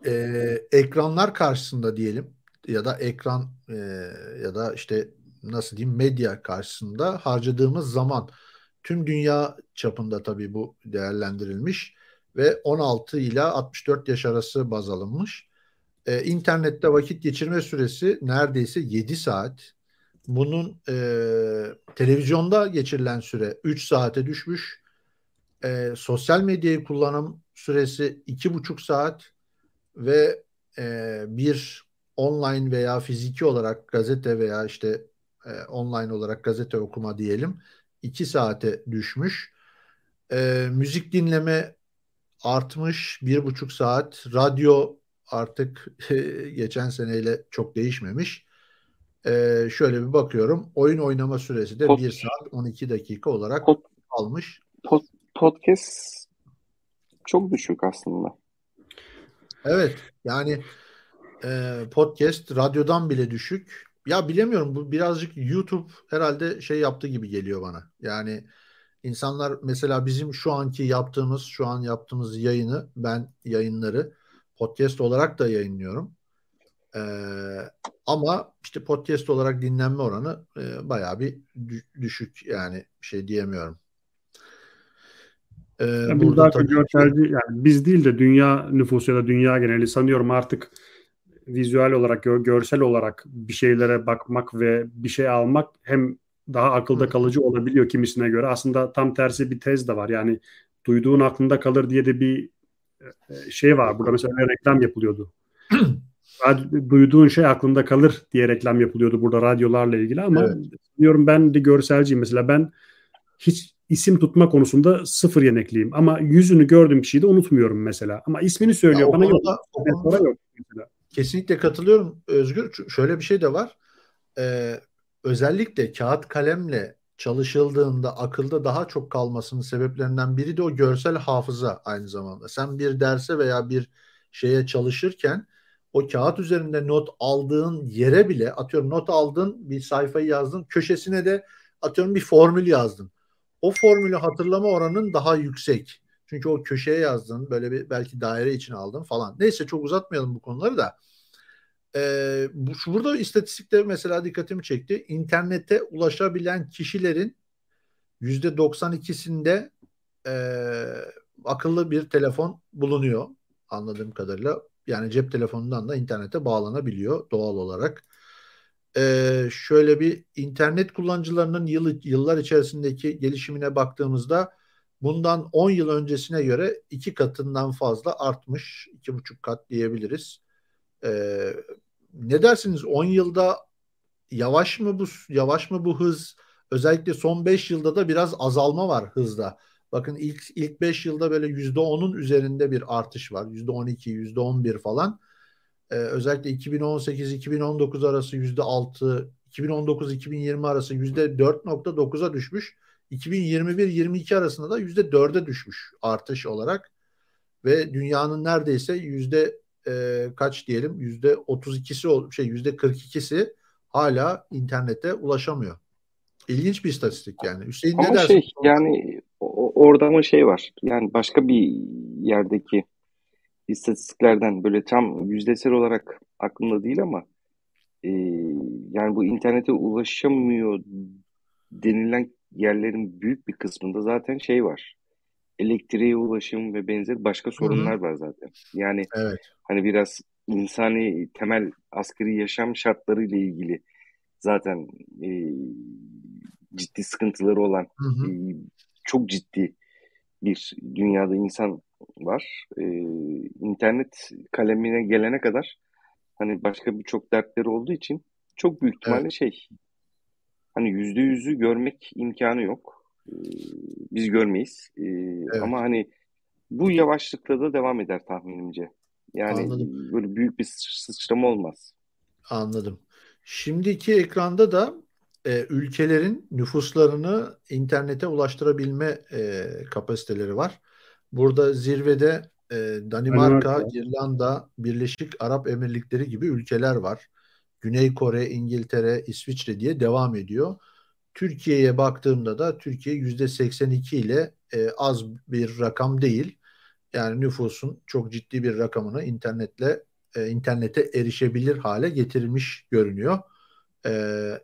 e, ekranlar karşısında diyelim ya da ekran e, ya da işte nasıl diyeyim medya karşısında harcadığımız zaman tüm dünya çapında tabii bu değerlendirilmiş ve 16 ile 64 yaş arası baz alınmış. Ee, internette vakit geçirme süresi neredeyse 7 saat. Bunun e, televizyonda geçirilen süre 3 saate düşmüş. E, sosyal medyayı kullanım süresi 2,5 saat ve e, bir online veya fiziki olarak gazete veya işte e, online olarak gazete okuma diyelim 2 saate düşmüş. E, müzik dinleme artmış bir buçuk saat. Radyo artık geçen seneyle çok değişmemiş. Ee, şöyle bir bakıyorum. Oyun oynama süresi de Pod, 1 saat 12 dakika olarak pod, almış. Pod, podcast çok düşük aslında. Evet. Yani e, podcast radyodan bile düşük. Ya bilemiyorum bu birazcık YouTube herhalde şey yaptı gibi geliyor bana. Yani insanlar mesela bizim şu anki yaptığımız şu an yaptığımız yayını ben yayınları podcast olarak da yayınlıyorum. Ee, ama işte podcast olarak dinlenme oranı e, bayağı bir düşük yani şey diyemiyorum. Ee, yani burada tabii görselci, yani biz değil de dünya nüfusu ya da dünya geneli sanıyorum artık vizüel olarak, gör, görsel olarak bir şeylere bakmak ve bir şey almak hem daha akılda kalıcı olabiliyor kimisine göre. Aslında tam tersi bir tez de var. Yani duyduğun aklında kalır diye de bir e, şey var. Burada mesela reklam yapılıyordu. duyduğun şey aklında kalır diye reklam yapılıyordu burada radyolarla ilgili ama evet. diyorum ben de görselciyim mesela ben hiç isim tutma konusunda sıfır yenekliyim ama yüzünü gördüğüm kişiyi de unutmuyorum mesela ama ismini söylüyor ya bana konuda, yok. O konuda, yok mesela. Kesinlikle katılıyorum Özgür. Şöyle bir şey de var. Ee, özellikle kağıt kalemle çalışıldığında akılda daha çok kalmasının sebeplerinden biri de o görsel hafıza aynı zamanda. Sen bir derse veya bir şeye çalışırken o kağıt üzerinde not aldığın yere bile atıyorum not aldın bir sayfayı yazdın köşesine de atıyorum bir formül yazdın. O formülü hatırlama oranın daha yüksek. Çünkü o köşeye yazdın böyle bir belki daire için aldın falan. Neyse çok uzatmayalım bu konuları da. Ee, bu, burada istatistikte mesela dikkatimi çekti. İnternete ulaşabilen kişilerin %92'sinde e, akıllı bir telefon bulunuyor anladığım kadarıyla. Yani cep telefonundan da internete bağlanabiliyor doğal olarak. Ee, şöyle bir internet kullanıcılarının yıl, yıllar içerisindeki gelişimine baktığımızda bundan 10 yıl öncesine göre iki katından fazla artmış. iki buçuk kat diyebiliriz. Ee, ne dersiniz 10 yılda yavaş mı bu yavaş mı bu hız? Özellikle son 5 yılda da biraz azalma var hızda. Bakın ilk ilk 5 yılda böyle %10'un üzerinde bir artış var. %12, %11 falan. Ee, özellikle 2018-2019 arası %6, 2019-2020 arası %4.9'a düşmüş. 2021-22 arasında da %4'e düşmüş artış olarak. Ve dünyanın neredeyse yüzde e, kaç diyelim yüzde 32'si şey yüzde 42'si hala internete ulaşamıyor. İlginç bir istatistik yani. Hüseyin Ama ne dersin? şey yani orada ama şey var. Yani başka bir yerdeki istatistiklerden böyle tam yüzdesel olarak aklımda değil ama e, yani bu internete ulaşamıyor denilen yerlerin büyük bir kısmında zaten şey var. Elektriğe ulaşım ve benzeri başka sorunlar var zaten. Yani Evet. hani biraz insani temel asgari yaşam şartları ile ilgili zaten e, ciddi sıkıntıları olan Hı hı. e, çok ciddi bir dünyada insan var. E, internet kalemine gelene kadar hani başka birçok dertleri olduğu için çok büyük ihtimalle şey hani yüzde yüzü görmek imkanı yok. E, biz görmeyiz. E, Ama hani bu yavaşlıkla da devam eder tahminimce. Yani Anladım. böyle büyük bir sıçrama olmaz. Anladım. Şimdiki ekranda da e, ülkelerin nüfuslarını internete ulaştırabilme e, kapasiteleri var. Burada zirvede e, Danimarka, Danimarka. İrlanda, Birleşik Arap Emirlikleri gibi ülkeler var. Güney Kore, İngiltere, İsviçre diye devam ediyor. Türkiye'ye baktığımda da Türkiye %82 ile e, az bir rakam değil. Yani nüfusun çok ciddi bir rakamını internetle e, internete erişebilir hale getirilmiş görünüyor. E,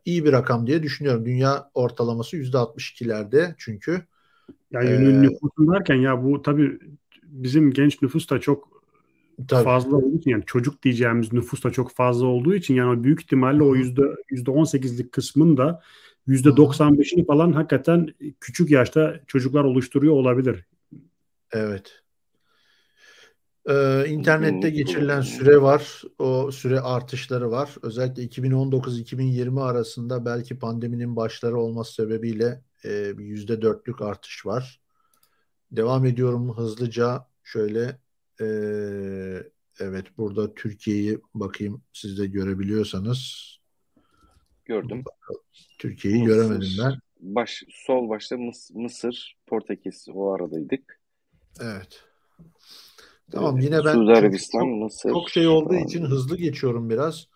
iyi bir rakam diye düşünüyorum. Dünya ortalaması %62'lerde çünkü. Yani Ee, nüfusun derken ya bu tabii bizim genç nüfus da çok Tabii. fazla olduğu için yani çocuk diyeceğimiz nüfus da çok fazla olduğu için yani o büyük ihtimalle o yüzde yüzde on sekizlik kısmın da yüzde doksan beşini falan hakikaten küçük yaşta çocuklar oluşturuyor olabilir. Evet. Ee, internette geçirilen süre var. O süre artışları var. Özellikle 2019-2020 arasında belki pandeminin başları olması sebebiyle yüzde dörtlük artış var. Devam ediyorum hızlıca. Şöyle e, evet burada Türkiye'yi bakayım siz de görebiliyorsanız. Gördüm. Türkiye'yi Mısır. göremedim ben. Baş, sol başta Mıs- Mısır, Portekiz o aradaydık. Evet. Tamam Ee, yine ben Suudi Arabistan, çok, Mısır. çok şey olduğu falan. için hızlı geçiyorum biraz.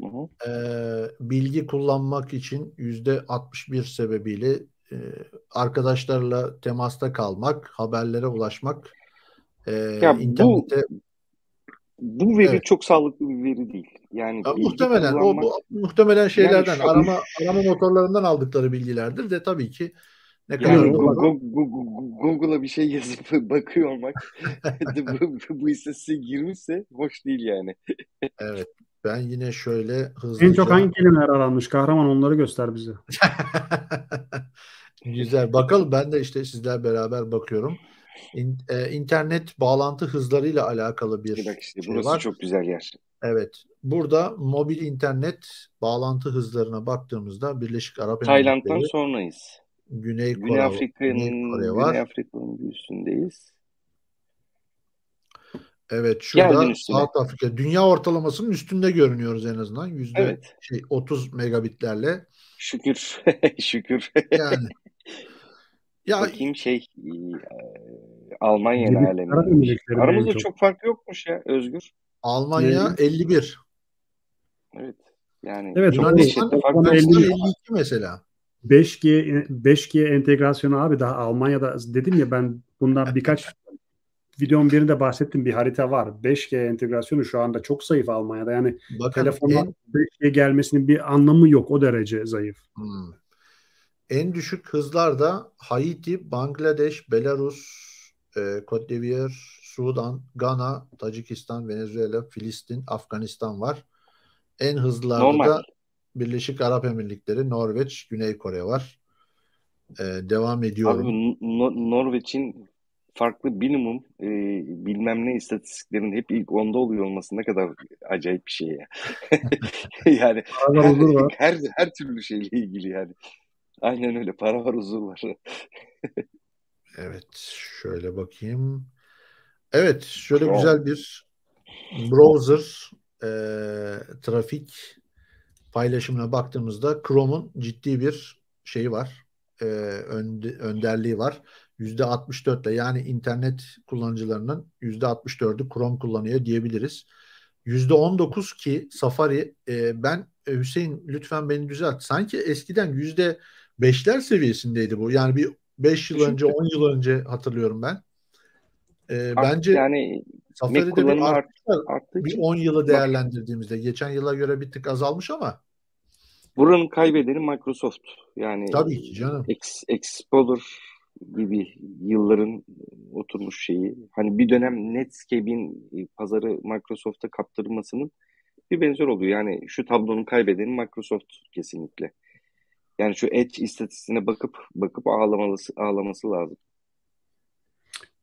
Hı hı. Ee, bilgi kullanmak için yüzde 61 sebebiyle e, arkadaşlarla temasta kalmak, haberlere ulaşmak, e, Ya bu- internete Bu veri Evet. çok sağlıklı bir veri değil. Yani Ya muhtemelen o kullanmak bu, muhtemelen şeylerden şu- arama arama motorlarından aldıkları bilgilerdir de tabii ki ne kadar yani Go- Google'a bir şey yazıp bakıyor olmak bu, bu istatistiğe girmişse hoş değil yani. Evet. Ben yine şöyle hızlıca En çok hangi kelimeler aranmış? Kahraman onları göster bize. Güzel. Bakalım ben de işte sizler beraber bakıyorum. İn- e, internet bağlantı hızlarıyla alakalı bir Bir dakika işte şey burası var. çok güzel yer. Evet. Burada mobil internet bağlantı hızlarına baktığımızda Birleşik Arap Tayland'dan Emirlikleri, sonrayız. Güney Kore, Güney Afrika'nın Güney Kore var. Güney Afrika'nın bir üstündeyiz. Evet, şurada. South Afrika dünya ortalamasının üstünde görünüyoruz en azından. Yüzde Evet. şey 30 megabitlerle. Şükür. Şükür. Yani ya Bakayım şey e, Almanya Birleşik aleminde. Arap Emirlikleri mi en Aramızda çok? çok fark yokmuş ya Özgür. Almanya 51. Evet. Yani Evet, Yunanistan. Yunanistan 50. 52 mesela. 5G 5G entegrasyonu abi daha Almanya'da dedim ya ben bundan birkaç videonun birinde bahsettim bir harita var. 5G entegrasyonu şu anda çok zayıf Almanya'da. Yani Bakın en 5G gelmesinin bir anlamı yok o derece zayıf. Hmm. En düşük hızlarda Haiti, Bangladeş, Belarus, e, Cote d'Ivoire, Sudan, Gana, Tacikistan, Venezuela, Filistin, Afganistan var. En hızlılarda Normal. da Birleşik Arap Emirlikleri, Norveç, Güney Kore var. E, devam ediyorum. Abi No- Norveç'in farklı minimum e, bilmem ne istatistiklerin hep ilk onda oluyor olması ne kadar acayip bir şey ya. Yani her, her, her türlü şeyle ilgili yani. Aynen öyle. Para var, huzur var. Evet, şöyle bakayım. Evet, şöyle Chrome. güzel bir browser e, trafik paylaşımına baktığımızda Chrome'un ciddi bir şeyi var. E, önde, önderliği var. %64 ile yani internet kullanıcılarının %64'ü Chrome kullanıyor diyebiliriz. %19 ki Safari e, ben e, Hüseyin lütfen beni düzelt. Sanki eskiden %5'ler seviyesindeydi bu. Yani bir 5 yıl önce 10 yıl önce hatırlıyorum ben. E, bence yani Safari'de bir artış arttı bir 10 yılı değerlendirdiğimizde geçen yıla göre bir tık azalmış ama Buranın kaybedeni Microsoft. Yani Tabii ki canım. Explorer gibi yılların oturmuş şeyi. Hani bir dönem Netscape'in pazarı Microsoft'a kaptırmasının bir benzer oluyor. Yani şu tablonun kaybedeni Microsoft kesinlikle. Yani şu Edge istatistiğine bakıp bakıp ağlaması ağlaması lazım.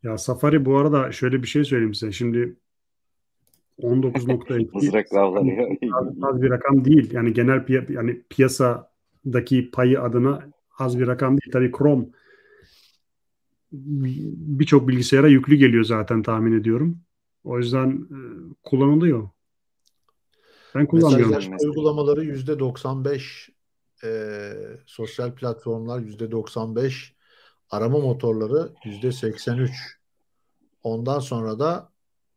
Ya Safari bu arada şöyle bir şey söyleyeyim size. Şimdi 19.2 mızrakla avlanıyor. az bir rakam değil. Yani genel piy- yani piyasadaki payı adına az bir rakam değil. Tabii Chrome birçok bilgisayara yüklü geliyor zaten tahmin ediyorum. O yüzden e, kullanılıyor. Ben kullanmıyorum. Mesajlaşma uygulamaları yüzde 95 e, sosyal platformlar yüzde 95 arama motorları yüzde 83 ondan sonra da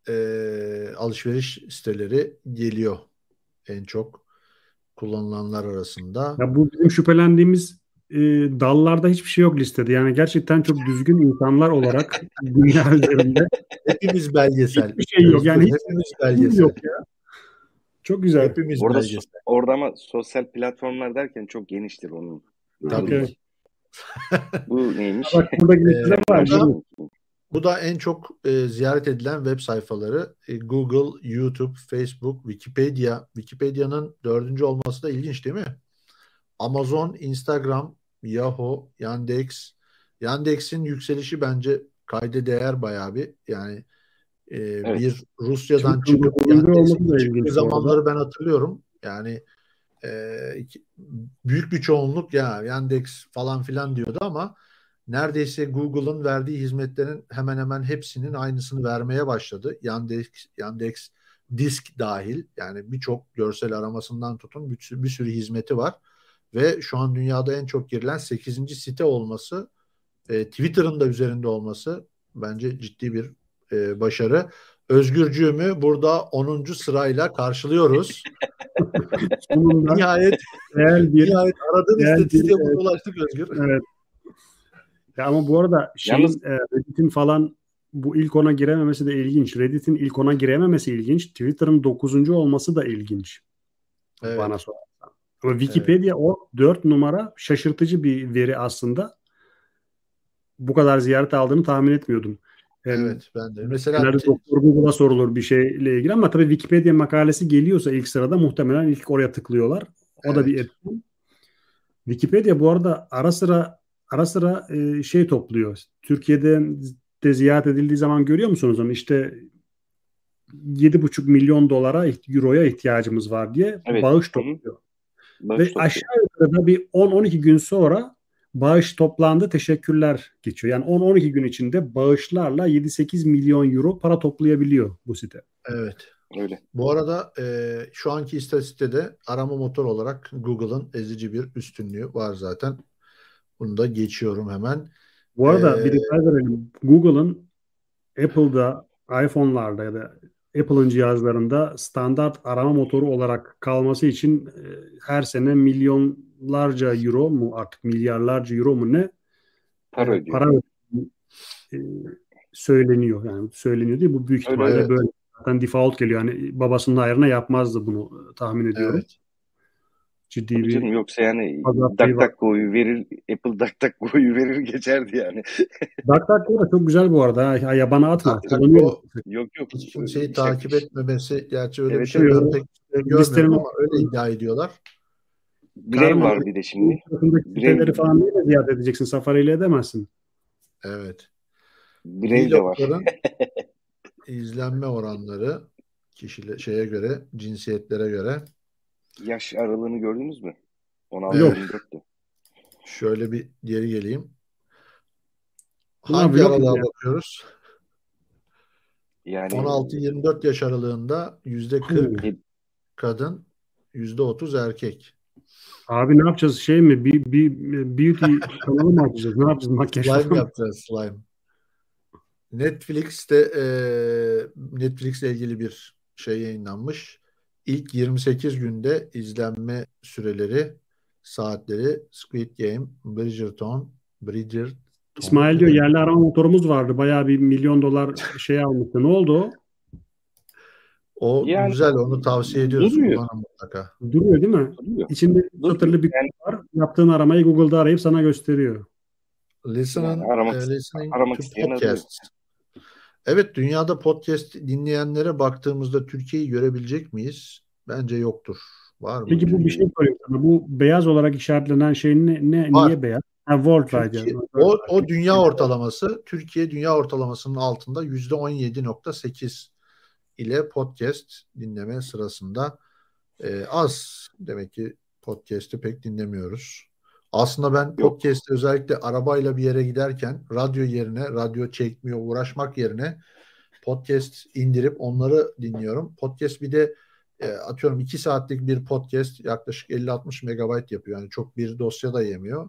e, alışveriş siteleri geliyor en çok kullanılanlar arasında. Ya bu bizim şüphelendiğimiz e, dallarda hiçbir şey yok listede. Yani gerçekten çok düzgün insanlar olarak dünya üzerinde hepimiz belgesel. Hiçbir şey yok. Yani hepimiz belgesel. Yok ya. Çok güzel. Hepimiz orada, belgesel. orada ama sosyal platformlar derken çok geniştir onun. Tabii. Bu neymiş? Bak burada listeler var. Bu da en çok e, ziyaret edilen web sayfaları e, Google, YouTube, Facebook, Wikipedia. Wikipedia'nın dördüncü olması da ilginç değil mi? Amazon, Instagram, Yahoo, Yandex. Yandex'in yükselişi bence kayda değer bayağı bir. Yani e, evet. bir Rusya'dan Çünkü çıkıp Yandex'in çıktığı zamanları ben hatırlıyorum. Yani e, iki, büyük bir çoğunluk ya Yandex falan filan diyordu ama neredeyse Google'ın verdiği hizmetlerin hemen hemen hepsinin aynısını vermeye başladı. Yandex, Yandex disk dahil yani birçok görsel aramasından tutun bir, bir sürü hizmeti var ve şu an dünyada en çok girilen 8. site olması e, Twitter'ın da üzerinde olması bence ciddi bir e, başarı. Özgürcüğümü burada 10. sırayla karşılıyoruz. Sonunda nihayet, bir, nihayet aradığın istatistiğe ulaştık Özgür. Evet. Ya ama bu arada şeyin Yalnız... e, Reddit'in falan bu ilk ona girememesi de ilginç. Reddit'in ilk ona girememesi ilginç. Twitter'ın 9. olması da ilginç. Evet. Bana sorarsan. Ama Wikipedia evet. o 4 numara şaşırtıcı bir veri aslında. Bu kadar ziyaret aldığını tahmin etmiyordum. Evet ben de. Mesela doktor Google'a sorulur bir şeyle ilgili ama tabii Wikipedia makalesi geliyorsa ilk sırada muhtemelen ilk oraya tıklıyorlar. O evet. da bir etken. Wikipedia bu arada ara sıra ara sıra e, şey topluyor. Türkiye'de de ziyaret edildiği zaman görüyor musunuz onu? İşte 7,5 milyon dolara, euroya ihtiyacımız var diye evet. bağış topluyor. Bağış Ve topluyor. aşağı yukarı bir 10-12 gün sonra bağış toplandı teşekkürler geçiyor. Yani 10-12 gün içinde bağışlarla 7-8 milyon euro para toplayabiliyor bu site. Evet. Öyle. Bu arada e, şu anki istatistikte arama motor olarak Google'ın ezici bir üstünlüğü var zaten. Bunu da geçiyorum hemen. Bu arada ee, bir detay verelim. Google'ın Apple'da, iPhone'larda ya da Apple'ın cihazlarında standart arama motoru olarak kalması için e, her sene milyonlarca euro mu artık milyarlarca euro mu ne para ödüyor. Para e, söyleniyor. Yani söyleniyor değil bu büyük ihtimalle Öyle, evet. böyle zaten default geliyor. Yani babasının ayrına yapmazdı bunu tahmin ediyorum. Evet ciddi Tabii bir canım, yoksa yani DuckDuckGo'yu verir Apple DuckDuckGo'yu verir geçerdi yani. DuckDuckGo da çok güzel bu arada. Ya, yabana atma. Yok yok. yok. Hiç kimseyi işte, takip etmemesi gerçi öyle evet, bir şey ben pek görmüyorum ama öyle iddia ediyorlar. Brave var bir de şimdi. Brave falan neyle ziyaret edeceksin? Safari ile edemezsin. Evet. Brave de var. izlenme oranları kişiyle şeye göre, cinsiyetlere göre yaş aralığını gördünüz mü? 16 Yok. 24'tü. Şöyle bir geri geleyim. Hangi aralığa yani. bakıyoruz? Yani 16-24 yaş aralığında %40 Hmm. kadın, %30 erkek. Abi ne yapacağız? Şey mi? Bir, bir beauty kanalı mı açacağız? Ne yapacağız? Makyaj Slime mı? yapacağız slime. Netflix'te e, Netflix'le ilgili bir şey yayınlanmış. İlk 28 günde izlenme süreleri, saatleri Squid Game, Bridgerton, Bridgerton. İsmail diyor yerli arama motorumuz vardı. Bayağı bir milyon dolar şey almıştı. Ne oldu o? O Yani- güzel, onu tavsiye ediyoruz. Duruyor. Mutlaka. Duruyor değil mi? duruyor. İçinde satırlı bir yani- var. Yaptığın aramayı Google'da arayıp sana gösteriyor. Listening, Yani aramak- e, listening aramak to podcasts. Evet, dünyada podcast dinleyenlere baktığımızda Türkiye'yi görebilecek miyiz? Bence yoktur. Var mı? Peki bu bir şey sorayım sana. Bu beyaz olarak işaretlenen şey ne, ne Var. niye beyaz? Ha, Worldwide Türkiye, yani. o, o dünya ortalaması. Türkiye dünya ortalamasının altında %17.8 ile podcast dinleme sırasında e, az. Demek ki podcast'i pek dinlemiyoruz. Aslında ben podcast'i özellikle arabayla bir yere giderken radyo yerine, radyo çekmiyor uğraşmak yerine podcast indirip onları dinliyorum. Podcast bir de e, atıyorum 2 saatlik bir podcast yaklaşık 50-60 megabayt yapıyor. Yani çok bir dosya da yemiyor.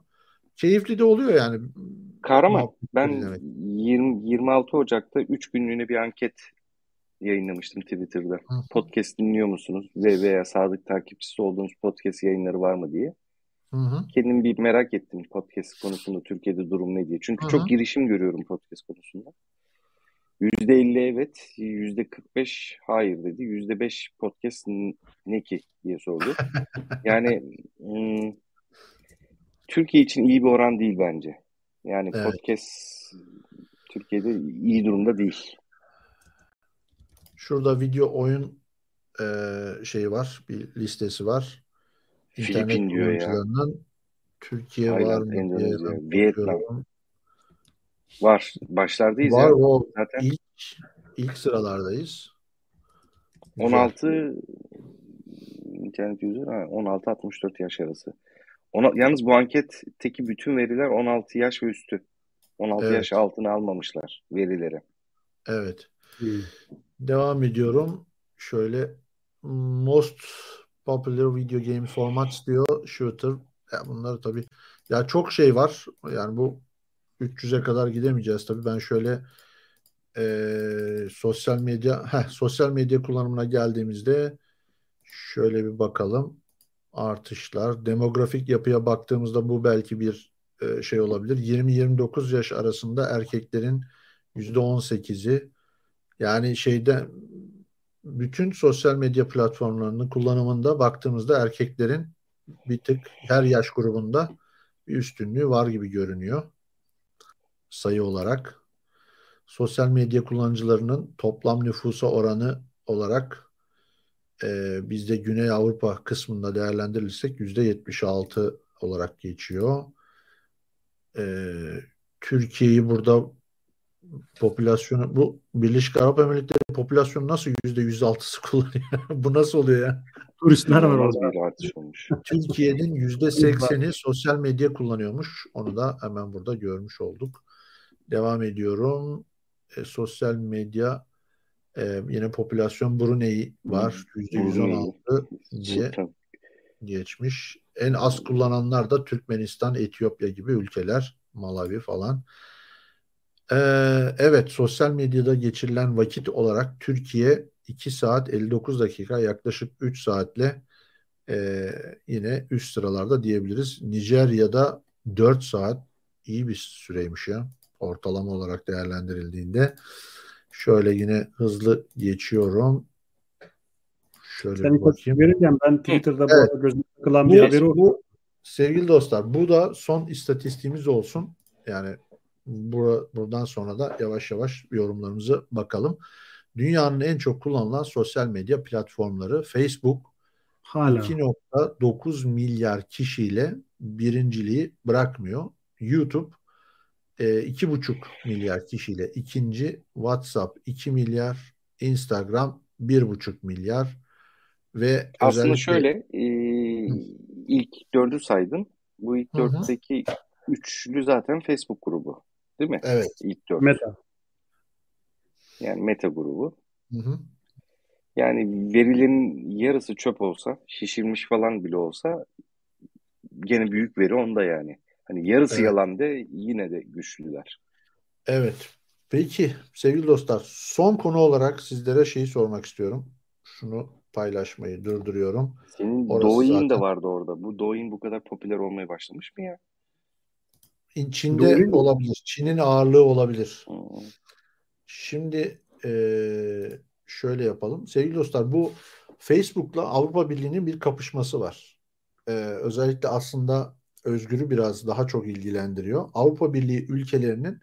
Keyifli de oluyor yani. Kahraman Muhabbet ben dinlemek. 20, 26 Ocak'ta 3 günlüğüne bir anket yayınlamıştım Twitter'da. Hı. Podcast dinliyor musunuz? Ve veya sadık takipçisi olduğunuz podcast yayınları var mı diye. Hı hı. Kendim bir merak ettim podcast konusunda Türkiye'de durum ne diye. Çünkü Hı hı. çok girişim görüyorum podcast konusunda. %50 evet, %45 hayır dedi. %5 podcast n- ne ki diye sordu. Yani hmm, Türkiye için iyi bir oran değil bence. Yani Evet. podcast Türkiye'de iyi durumda değil. Şurada video oyun e, şeyi var. Bir listesi var. Filipin diyor ya. Türkiye var Tayland, mı diye Endonezya, Vietnam. Var. Başlardayız Var ya. o Zaten ilk ilk sıralardayız. Güzel. 16 internet user ha, 16-64 yaş arası. Ona, yalnız bu anketteki bütün veriler 16 yaş ve üstü. 16 Evet. yaş altına almamışlar verileri. Evet. Hmm. Devam ediyorum. Şöyle most popular video game formats diyor. Shooter. Ya bunları tabii ya çok şey var. Yani bu 300'e kadar gidemeyeceğiz tabii. Ben şöyle eee, sosyal medya heh, sosyal medya kullanımına geldiğimizde şöyle bir bakalım. Artışlar. Demografik yapıya baktığımızda bu belki bir e, şey olabilir. 20-29 yaş arasında erkeklerin %18'i yani şeyde bütün sosyal medya platformlarının kullanımında baktığımızda erkeklerin bir tık her yaş grubunda bir üstünlüğü var gibi görünüyor sayı olarak. Sosyal medya kullanıcılarının toplam nüfusa oranı olarak e, bizde Güney Avrupa kısmında değerlendirirsek %76 olarak geçiyor. E, Türkiye'yi burada popülasyonu bu Birleşik Arap Emirlikleri popülasyonu nasıl %106'sı kullanıyor? Bu nasıl oluyor ya? Turistler var orada. bir artış olmuş. Türkiye'nin %80'i sosyal medya kullanıyormuş. Onu da hemen burada görmüş olduk. Devam ediyorum. E, sosyal medya e, yine popülasyon Brunei var. %116 diye Sultan. geçmiş. En az kullananlar da Türkmenistan, Etiyopya gibi ülkeler, Malawi falan. Ee, evet, sosyal medyada geçirilen vakit olarak Türkiye 2 saat 59 dakika, yaklaşık 3 saatle e, yine üst sıralarda diyebiliriz. Nijerya'da 4 saat iyi bir süreymiş ya ortalama olarak değerlendirildiğinde. Şöyle yine hızlı geçiyorum. Şöyle Sen bir bakayım. verirken ben Twitter'da bu Evet. arada gözüme takılan Bu, bir haberi oldu. bu sevgili dostlar bu da son istatistiğimiz olsun. Yani bura, buradan sonra da yavaş yavaş yorumlarımızı bakalım. Dünyanın en çok kullanılan sosyal medya platformları Facebook Hala. 2.9 milyar kişiyle birinciliği bırakmıyor. YouTube e, 2.5 milyar kişiyle ikinci, WhatsApp 2 milyar, Instagram 1.5 milyar ve Aslında özellikle şöyle e, ilk dördü saydın. Bu ilk dörtteki üçlü zaten Facebook grubu. Değil mi? Evet. İlk dört. Meta. Yani Meta grubu. Hı hı. Yani verilerin yarısı çöp olsa, şişirmiş falan bile olsa gene büyük veri onda yani. Hani yarısı Evet. yalan de yine de güçlüler. Evet. Peki sevgili dostlar son konu olarak sizlere şeyi sormak istiyorum. Şunu paylaşmayı durduruyorum. Senin Orası Douyin de zaten. vardı orada. Bu Douyin bu kadar popüler olmaya başlamış mı ya? Çin'de Doğru olabilir. Çin'in ağırlığı olabilir. Şimdi eee, şöyle yapalım. Sevgili dostlar bu Facebook'la Avrupa Birliği'nin bir kapışması var. Eee, özellikle aslında Özgür'ü biraz daha çok ilgilendiriyor. Avrupa Birliği ülkelerinin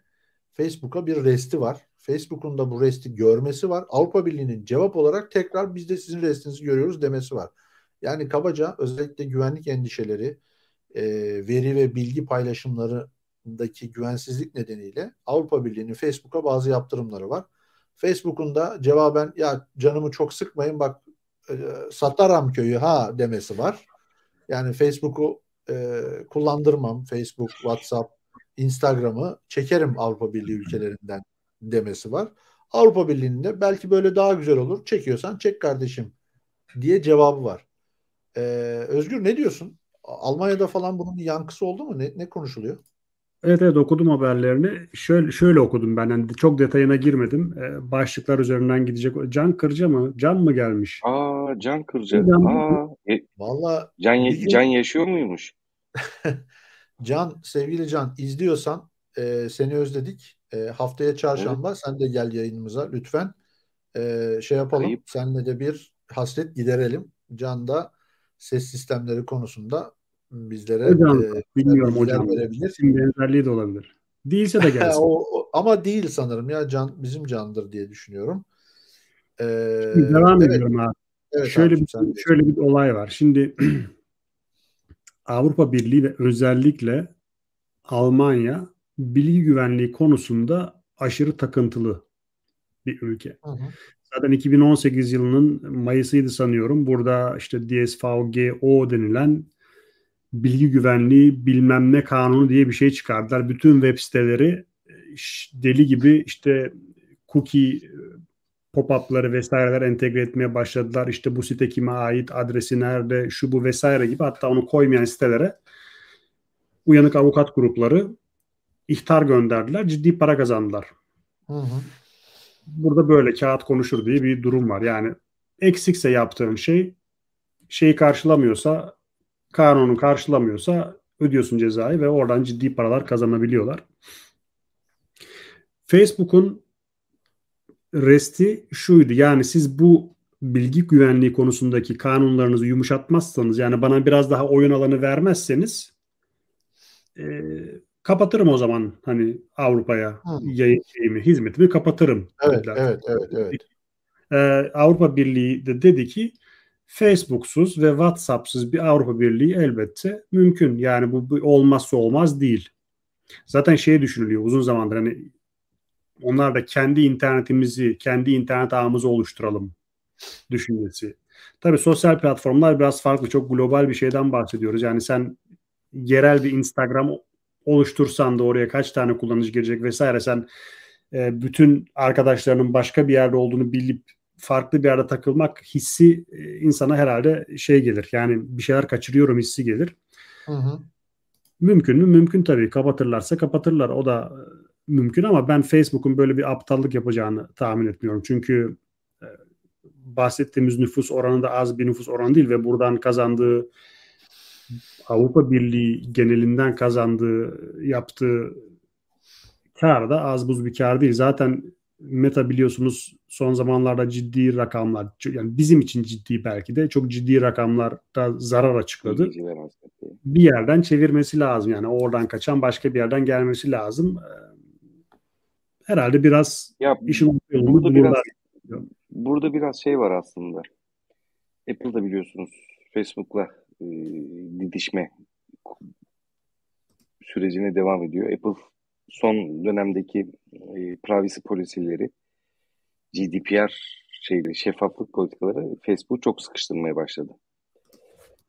Facebook'a bir resti var. Facebook'un da bu resti görmesi var. Avrupa Birliği'nin cevap olarak tekrar biz de sizin restinizi görüyoruz demesi var. Yani kabaca özellikle güvenlik endişeleri, e, veri ve bilgi paylaşımlarındaki güvensizlik nedeniyle Avrupa Birliği'nin Facebook'a bazı yaptırımları var. Facebook'un da cevaben ya canımı çok sıkmayın bak e, satarım köyü ha demesi var. Yani Facebook'u e, kullandırmam. Facebook, WhatsApp, Instagram'ı çekerim Avrupa Birliği ülkelerinden demesi var. Avrupa Birliği'nde belki böyle daha güzel olur. Çekiyorsan çek kardeşim diye cevabı var. Ee, Özgür ne diyorsun? Almanya'da falan bunun yankısı oldu mu? Ne, ne konuşuluyor? Evet evet okudum haberlerini. Şöyle şöyle okudum ben. Yani çok detayına girmedim. Ee, başlıklar üzerinden gidecek. Can Kırca mı? Can mı gelmiş? Aa Can Kırca. Can- Aa, e, Valla Can, gün- Can yaşıyor muymuş? Can, sevgili Can izliyorsan e, seni özledik. E, haftaya çarşamba sen de gel yayınımıza lütfen. E, şey yapalım. Ayıp. Seninle de bir hasret giderelim. Can da ses sistemleri konusunda bizlere Hocam, e, Bilmiyorum hocam. verebilir. İsim benzerliği de olabilir. Değilse de gelsin. o, o- ama değil sanırım ya Can bizim Can'dır diye düşünüyorum. E, Şimdi devam evet, ediyorum abi. evet şöyle abicim, bir de. şöyle bir olay var. Şimdi Avrupa Birliği ve özellikle Almanya bilgi güvenliği konusunda aşırı takıntılı bir ülke. Hı hı. Zaten 2018 yılının Mayıs'ıydı sanıyorum. Burada işte DSVGO denilen bilgi güvenliği bilmem ne kanunu diye bir şey çıkardılar. Bütün web siteleri e, deli gibi işte cookie e, pop-up'ları vesaireler entegre etmeye başladılar. İşte bu site kime ait, adresi nerede, şu bu vesaire gibi hatta onu koymayan sitelere uyanık avukat grupları ihtar gönderdiler. Ciddi para kazandılar. Hı hı. Burada böyle kağıt konuşur diye bir durum var. Yani eksikse yaptığın şey şeyi karşılamıyorsa kanunu karşılamıyorsa ödüyorsun cezayı ve oradan ciddi paralar kazanabiliyorlar. Facebook'un resti şuydu. Yani siz bu bilgi güvenliği konusundaki kanunlarınızı yumuşatmazsanız yani bana biraz daha oyun alanı vermezseniz e, kapatırım o zaman hani Avrupa'ya yayın şeyimi, hizmetimi kapatırım. Evet, dediler. evet, evet, evet. Ee, Avrupa Birliği de dedi ki Facebook'suz ve WhatsApp'sız bir Avrupa Birliği elbette mümkün. Yani bu, olmazsa olmaz değil. Zaten şey düşünülüyor uzun zamandır hani onlar da kendi internetimizi, kendi internet ağımızı oluşturalım düşüncesi. Tabii sosyal platformlar biraz farklı. Çok global bir şeyden bahsediyoruz. Yani sen yerel bir Instagram oluştursan da oraya kaç tane kullanıcı girecek vesaire sen e, bütün arkadaşlarının başka bir yerde olduğunu bilip farklı bir yerde takılmak hissi e, insana herhalde şey gelir. Yani bir şeyler kaçırıyorum hissi gelir. Hı hı. Mümkün mü? Mümkün tabii. Kapatırlarsa kapatırlar. O da e, mümkün ama ben Facebook'un böyle bir aptallık yapacağını tahmin etmiyorum. Çünkü e, bahsettiğimiz nüfus oranı da az bir nüfus oranı değil ve buradan kazandığı Avrupa Birliği genelinden kazandığı, yaptığı kar da az buz bir kar değil. Zaten Meta biliyorsunuz son zamanlarda ciddi rakamlar, yani bizim için ciddi belki de çok ciddi rakamlarda zarar açıkladı. Bir yerden çevirmesi lazım yani oradan kaçan başka bir yerden gelmesi lazım. Ee, Herhalde biraz Ya işin burada biraz burada biraz şey var aslında. Apple da biliyorsunuz Facebook'la e, didişme sürecine devam ediyor. Apple son dönemdeki e, privacy policy'leri GDPR şeyleri, şeffaflık politikaları Facebook çok sıkıştırmaya başladı.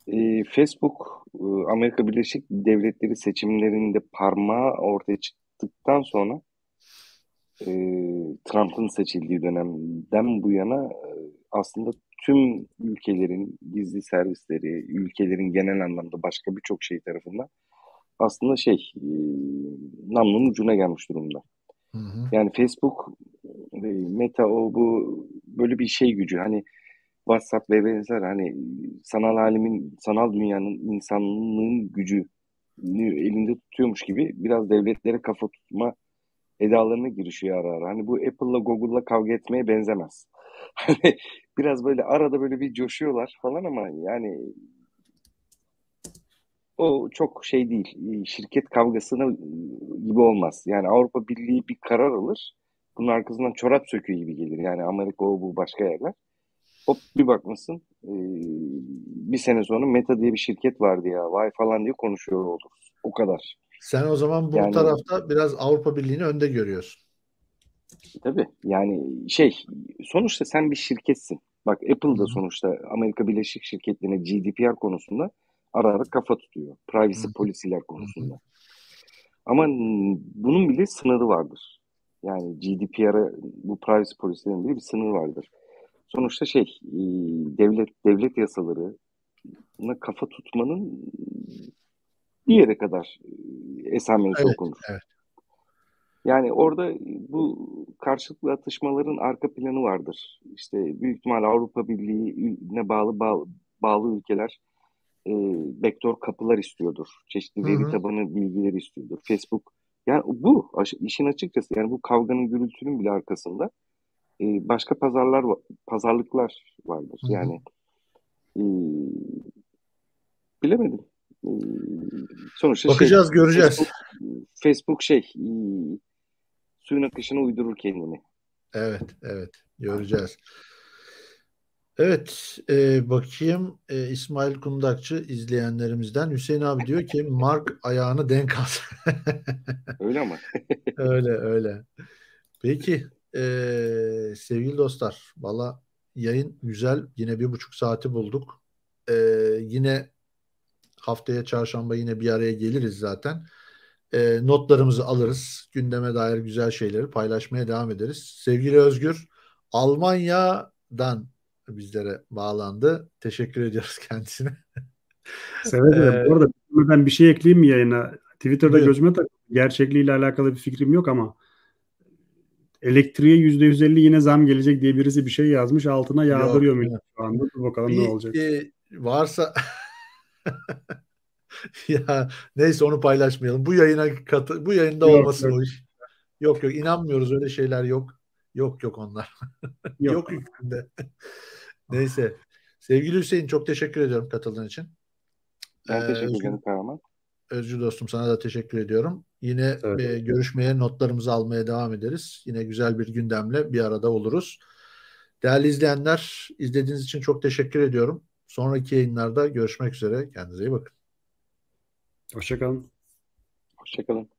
E, Facebook e, Amerika Birleşik Devletleri seçimlerinde parmağı ortaya çık- çıktıktan sonra e, Trump'ın seçildiği dönemden bu yana e, aslında tüm ülkelerin gizli servisleri, ülkelerin genel anlamda başka birçok şey tarafından aslında şey e, namlunun ucuna gelmiş durumda. Hı. Yani Facebook, e, Meta o bu böyle bir şey gücü hani WhatsApp ve benzer hani sanal alimin, sanal dünyanın insanlığın gücü elinde tutuyormuş gibi biraz devletlere kafa tutma edalarına girişiyor ara ara. Hani bu Apple'la Google'la kavga etmeye benzemez. Hani biraz böyle arada böyle bir coşuyorlar falan ama yani o çok şey değil. Şirket kavgasına gibi olmaz. Yani Avrupa Birliği bir karar alır. Bunun arkasından çorap söküğü gibi gelir. Yani Amerika o bu başka yerler. Hop bir bakmasın bir sene sonra Meta diye bir şirket vardı ya vay falan diye konuşuyor oluruz. O kadar. Sen o zaman bu yani, tarafta biraz Avrupa Birliği'ni önde görüyorsun. Tabii yani şey sonuçta sen bir şirketsin. Bak Apple da sonuçta Amerika Birleşik Şirketleri'ne GDPR konusunda ara ara kafa tutuyor. Privacy polisiler konusunda. Ama bunun bile sınırı vardır. Yani GDPR'a bu privacy polisilerin bile bir sınırı vardır. Sonuçta şey devlet devlet yasalarına kafa tutmanın bir yere kadar esamesi evet, okunur. Evet. Yani orada bu karşılıklı atışmaların arka planı vardır. İşte büyük ihtimal Avrupa Birliği'ne bağlı bağlı, bağlı ülkeler e, backdoor kapılar istiyordur. Çeşitli veri Hı-hı. tabanı bilgileri istiyordur. Facebook yani bu işin açıkçası yani bu kavganın gürültünün bile arkasında e, başka pazarlar pazarlıklar vardır. Hı-hı. Yani e, bilemedim. E, sonuçta şey, bakacağız şey, göreceğiz. Facebook, Facebook şey e, suyun akışına uydurur kendini. Evet, evet. Göreceğiz. Evet, e, bakayım e, İsmail Kundakçı izleyenlerimizden Hüseyin abi diyor ki Mark ayağını denk al. öyle ama. öyle öyle. Peki e, sevgili dostlar, valla yayın güzel. Yine bir buçuk saati bulduk. E, yine haftaya çarşamba yine bir araya geliriz zaten e, notlarımızı alırız. Gündeme dair güzel şeyleri paylaşmaya devam ederiz. Sevgili Özgür, Almanya'dan bizlere bağlandı. Teşekkür ediyoruz kendisine. Seve ee, Bu arada ben bir şey ekleyeyim mi yayına? Twitter'da buyur. gözüme tak gerçekliğiyle alakalı bir fikrim yok ama elektriğe yüzde yüz elli yine zam gelecek diye birisi bir şey yazmış altına yağdırıyor mu şu anda? Dur bakalım bir, ne olacak. E, varsa ya neyse onu paylaşmayalım. Bu yayına katı, bu yayında yok, olmasın yok. o iş. Yok yok inanmıyoruz öyle şeyler yok. Yok yok onlar. Yok, yok hükmünde. Neyse. Sevgili Hüseyin çok teşekkür ediyorum katıldığın için. Ben ee, teşekkür ederim Kahraman. Özgür dostum sana da teşekkür ediyorum. Yine evet. e, görüşmeye, notlarımızı almaya devam ederiz. Yine güzel bir gündemle bir arada oluruz. Değerli izleyenler, izlediğiniz için çok teşekkür ediyorum. Sonraki yayınlarda görüşmek üzere. Kendinize iyi bakın. Hoşçakalın. Hoşçakalın.